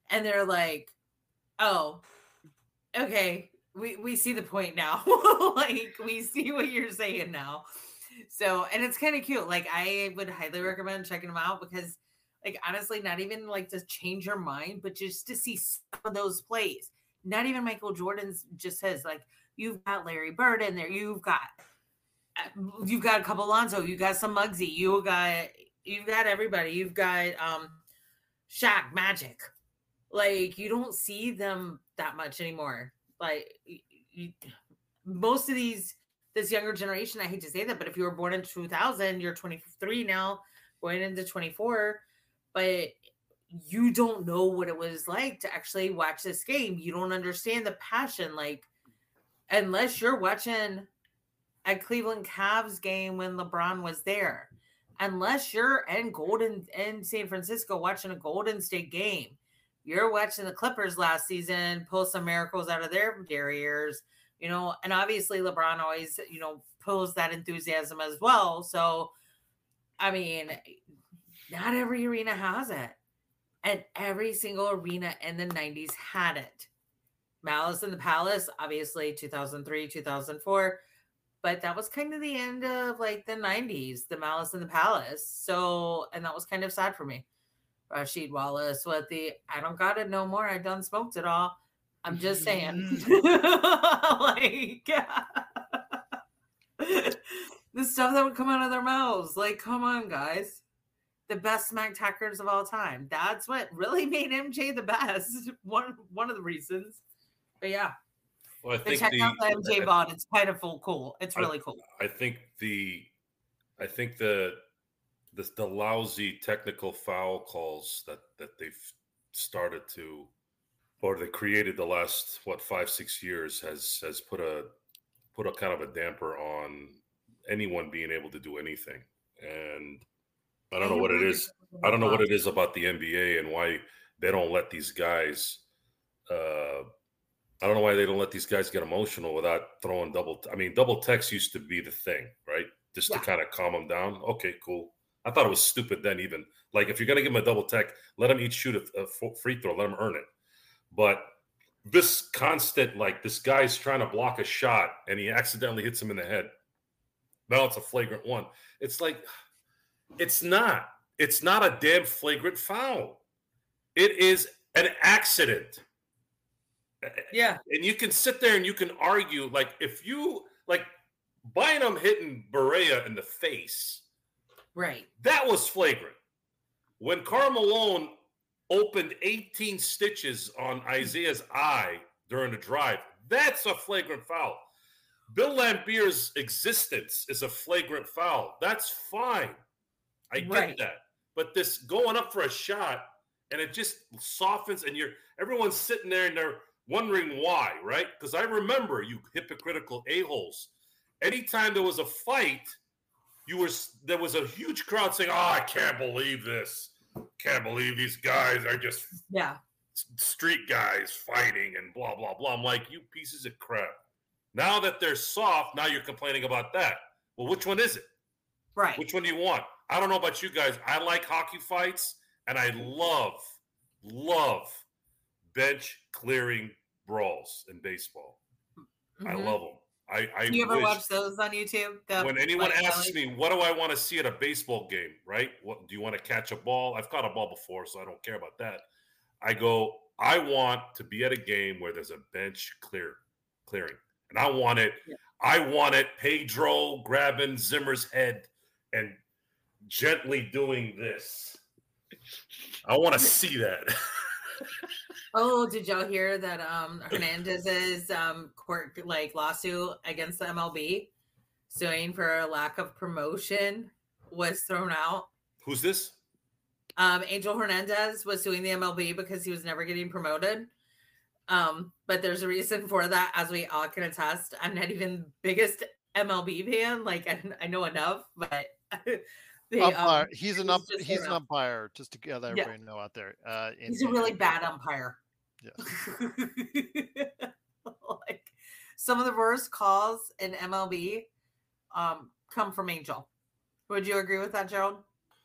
and they're like oh okay we we see the point now. *laughs* Like we see what you're saying now. So and it's kind of cute like i would highly recommend checking them out because like honestly not even like to change your mind but just to see some of those plays. Not even michael jordan's just says like you've got larry bird in there you've got you've got a couple Lonzo, you got some Muggsy, you got you've got everybody, you've got um Shaq Magic. Like you don't see them that much anymore. Like you, most of these this younger generation, I hate to say that, but if you were born in 2000, you're 23 now, going into 24, but you don't know what it was like to actually watch this game. You don't understand the passion like unless you're watching a Cleveland Cavs game when LeBron was there. Unless you're in Golden in San Francisco watching a Golden State game, you're watching the Clippers last season pull some miracles out of their derriers, you know, and obviously LeBron always, you know, pulls that enthusiasm as well. So, I mean, not every arena has it. And every single arena in the 90s had it. Malice in the Palace, obviously 2003, 2004 but that was kind of the end of like the 90s the malice in the palace so and that was kind of sad for me. Rasheed wallace with the i don't got it no more i done smoked it all. I'm just saying. Mm. *laughs* Like *laughs* the stuff that would come out of their mouths like come on guys. The best smack tackers of all time. That's what really *laughs* made mj the best. One one of the reasons. But yeah Well, I think check the, out the MJ I- bot. It's kind of full cool. It's I- really cool. I think the I think the the the lousy technical foul calls that that they've started to or they created the last what five six years has has put a put a kind of a damper on anyone being able to do anything and I don't know what it is I don't know what it is about the NBA and why they don't let these guys uh I don't know why they don't let these guys get emotional without throwing double. I mean, double text used to be the thing, right? Just Yeah. to kind of calm them down. Okay, cool. I thought it was stupid then, even like if you're gonna give them a double tech, let them each shoot a, a free throw, let them earn it. But this constant like this guy's trying to block a shot and he accidentally hits him in the head. Now it's a flagrant one. It's like it's not. It's not a damn flagrant foul. It is an accident. Yeah. And you can sit there and you can argue like if you like Bynum hitting Barea in the face, Right. that was flagrant. When Karl Malone opened 18 stitches on Isaiah's eye during the drive, that's a flagrant foul. Bill Laimbeer's existence is a flagrant foul. That's fine. I get Right. that. But this going up for a shot and it just softens and you're everyone's sitting there and they're wondering why, right? Because I remember you hypocritical a-holes. Anytime there was a fight, you were there was a huge crowd saying, "Oh, I can't believe this! Can't believe these guys are just Yeah. street guys fighting and blah blah blah." I'm like, "You pieces of crap!" Now that they're soft, now you're complaining about that. Well, which one is it? Right. Which one do you want? I don't know about you guys. I like hockey fights, and I love, love bench clearing brawls in baseball. I Mhm. love them. I, I you ever watch those on YouTube? When anyone asks me what do I want to see at a baseball game, right? What do you want to catch a ball? I've caught a ball before, so I don't care about that. I go, I want to be at a game where there's a bench clear clearing. And I want it, I want it Pedro grabbing Zimmer's head and gently doing this. I want to see that. *laughs* Oh, did y'all hear that um Hernandez's um court like lawsuit against the MLB suing for a lack of promotion was thrown out? Who's this? Um Angel Hernandez was suing the MLB because he was never getting promoted. Um, but there's a reason for that, as we all can attest. I'm not even the biggest MLB fan, like I, I know enough, but *laughs* the, um, he's an it was ump, he's an umpire, just to get Yeah. everybody know out there. Uh, in- He's a really in bad umpire. Yes. *laughs* like some of the worst calls in MLB um, come from Angel. Would you agree with that, Gerald?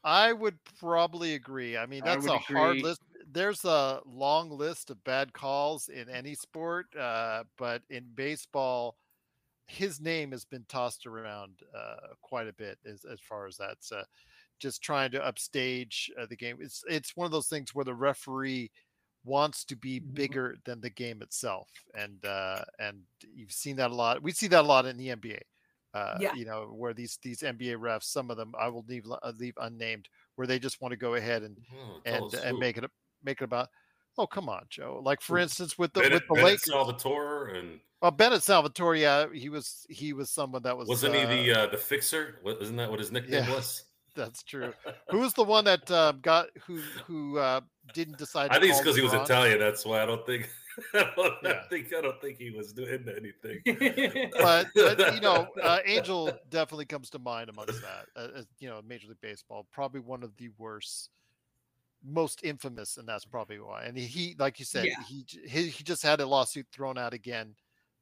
I would probably agree. I mean, that's would a hard list. There's a long list of bad calls in any sport, uh, but in baseball, his name has been tossed around uh, quite a bit as, as far as that's uh, just trying to upstage uh, the game. It's it's one of those things where the referee wants to be Mm-hmm. bigger than the game itself, and uh, and you've seen that a lot. We see that a lot in the NBA. Uh, Yeah. You know, where these these NBA refs, some of them I will leave uh, leave unnamed, where they just want to go ahead and tell and and make it make it about. Oh come on, Joe! Like for instance, with the Bennett, with the Bennett Lakers, Salvatore and well, Bennett Salvatore, yeah, he was he was someone that was wasn't he uh, the uh, the fixer? What, isn't that what his nickname Yeah. was? *laughs* That's true. *laughs* Who was the one that uh, got who who uh, didn't decide? I think it's because he was LeBron? Italian. That's why I don't think. *laughs* I don't Yeah. think I don't think he was doing anything. *laughs* but, but you know, *laughs* uh, Angel definitely comes to mind amongst that. Uh, you know, Major League Baseball, probably one of the worst, most infamous, and that's probably why. And he, like you said, Yeah. he, he he just had a lawsuit thrown out again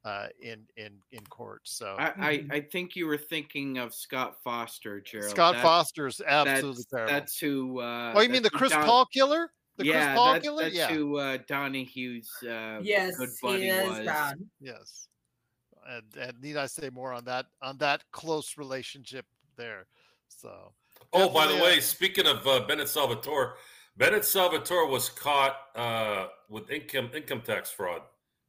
uh, in in in court. So I, I, I think you were thinking of Scott Foster, Gerald. Scott That- Foster's absolutely that's, terrible. That's who. Uh, oh, you mean the Chris Don- Paul killer? The yeah, Chris Paul that- killer? That's Yeah. who uh, Donaghy's uh, yes, good he buddy is was. bad. Yes. And and need I say more on that on that close relationship there? So Oh, by the uh, way, speaking of uh, Bennett Salvatore, Bennett Salvatore was caught uh, with income income tax fraud.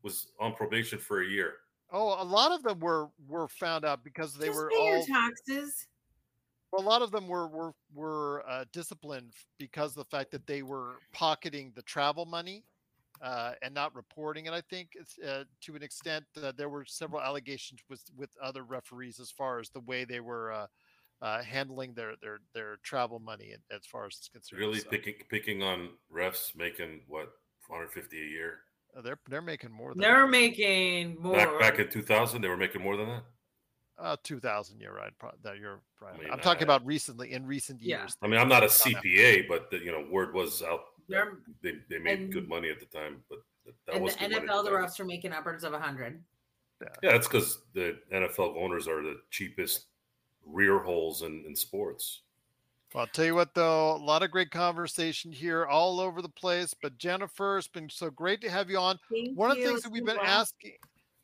Was on probation for a year. Oh, a lot of them were were found out because they Just were all. taxes. A lot of them were were were uh, disciplined because of the fact that they were pocketing the travel money uh, and not reporting it. I think it's, uh, to an extent uh, there were several allegations with with other referees as far as the way they were uh, uh, handling their their their travel money as far as it's concerned. Really So, picking picking on refs making what 150 a year. uh, they're they're making more than They're that. making more. Back back in 2000, they were making more than that. Uh, two thousand. You're right. Pro- that you're right. mean, I'm talking I- about recently in recent Yeah. years. I mean, I'm not a It's gone up. CPA, but the, you know, word was out. that They're- They, they made good money at the time, but that, that in the was good money at NFL, the time. refs are making upwards of a hundred. Yeah, yeah that's because the NFL owners are the cheapest rear holes in, in sports. Well, I'll tell you what, though, a lot of great conversation here all over the place. But Jennifer, it's been so great to have you on. Thank one of the things that we've been asking,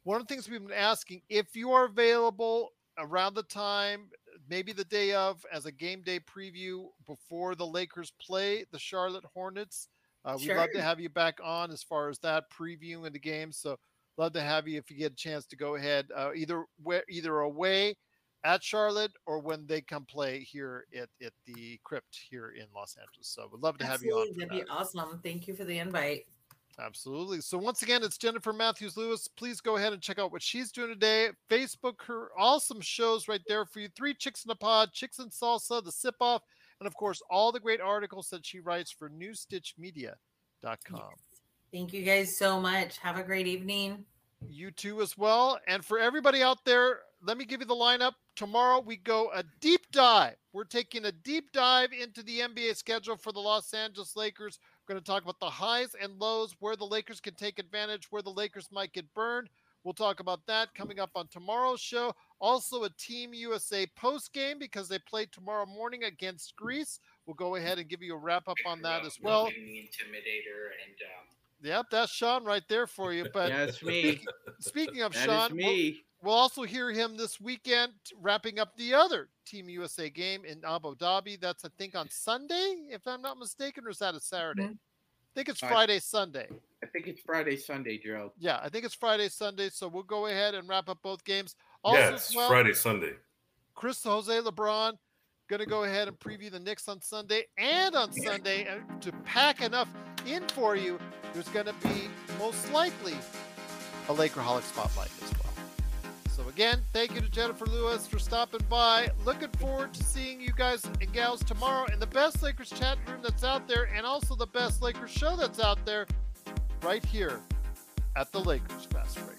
one of the things we've been asking, if you are available around the time, maybe the day of, as a game day preview before the Lakers play the Charlotte Hornets, uh, we'd love to have you back on as far as that previewing the game. So love to have you if you get a chance to go ahead, uh, either where, either away at Charlotte or when they come play here at, at the crypt here in Los Angeles. So would love to have you on. That'd that. be awesome. Thank you for the invite. Absolutely. So once again, it's Jennifer Matthews Lewis. Please go ahead and check out what she's doing today. Facebook, her awesome shows right there for you. Three Chicks in a Pod, Chicks and Salsa, The Sip Off, and of course, all the great articles that she writes for NewStitchMedia.com. Thank you guys so much. Have a great evening. You too, as well. And for everybody out there, let me give you the lineup. Tomorrow we go a deep dive. We're taking a deep dive into the NBA schedule for the Los Angeles Lakers. We're going to talk about the highs and lows, where the Lakers can take advantage, where the Lakers might get burned. We'll talk about that coming up on tomorrow's show. Also, a Team USA post game because they play tomorrow morning against Greece. We'll go ahead and give you a wrap up on that as well. The Intimidator and um, Yep, that's Sean right there for you. But That's me. *laughs* Speaking of That is Sean, we'll- me. We'll, also hear him this weekend wrapping up the other Team USA game in Abu Dhabi. That's I think on Sunday, if I'm not mistaken, or is that a Saturday? Mm-hmm. I think it's I- Friday, Sunday. I think it's Friday, Sunday, Joe. Yeah, I think it's Friday, Sunday. So we'll go ahead and wrap up both games. Also, yeah, it's well, Friday, Sunday. Chris Jose LeBron going to go ahead and preview the Knicks on Sunday and on Sunday to pack enough in for you. There's going to be most likely a Lakerholic spotlight as well. So again, thank you to Jennifer Lewis for stopping by. Looking forward to seeing you guys and gals tomorrow in the best Lakers chat room that's out there, and also the best Lakers show that's out there, right here at the Lakers Break.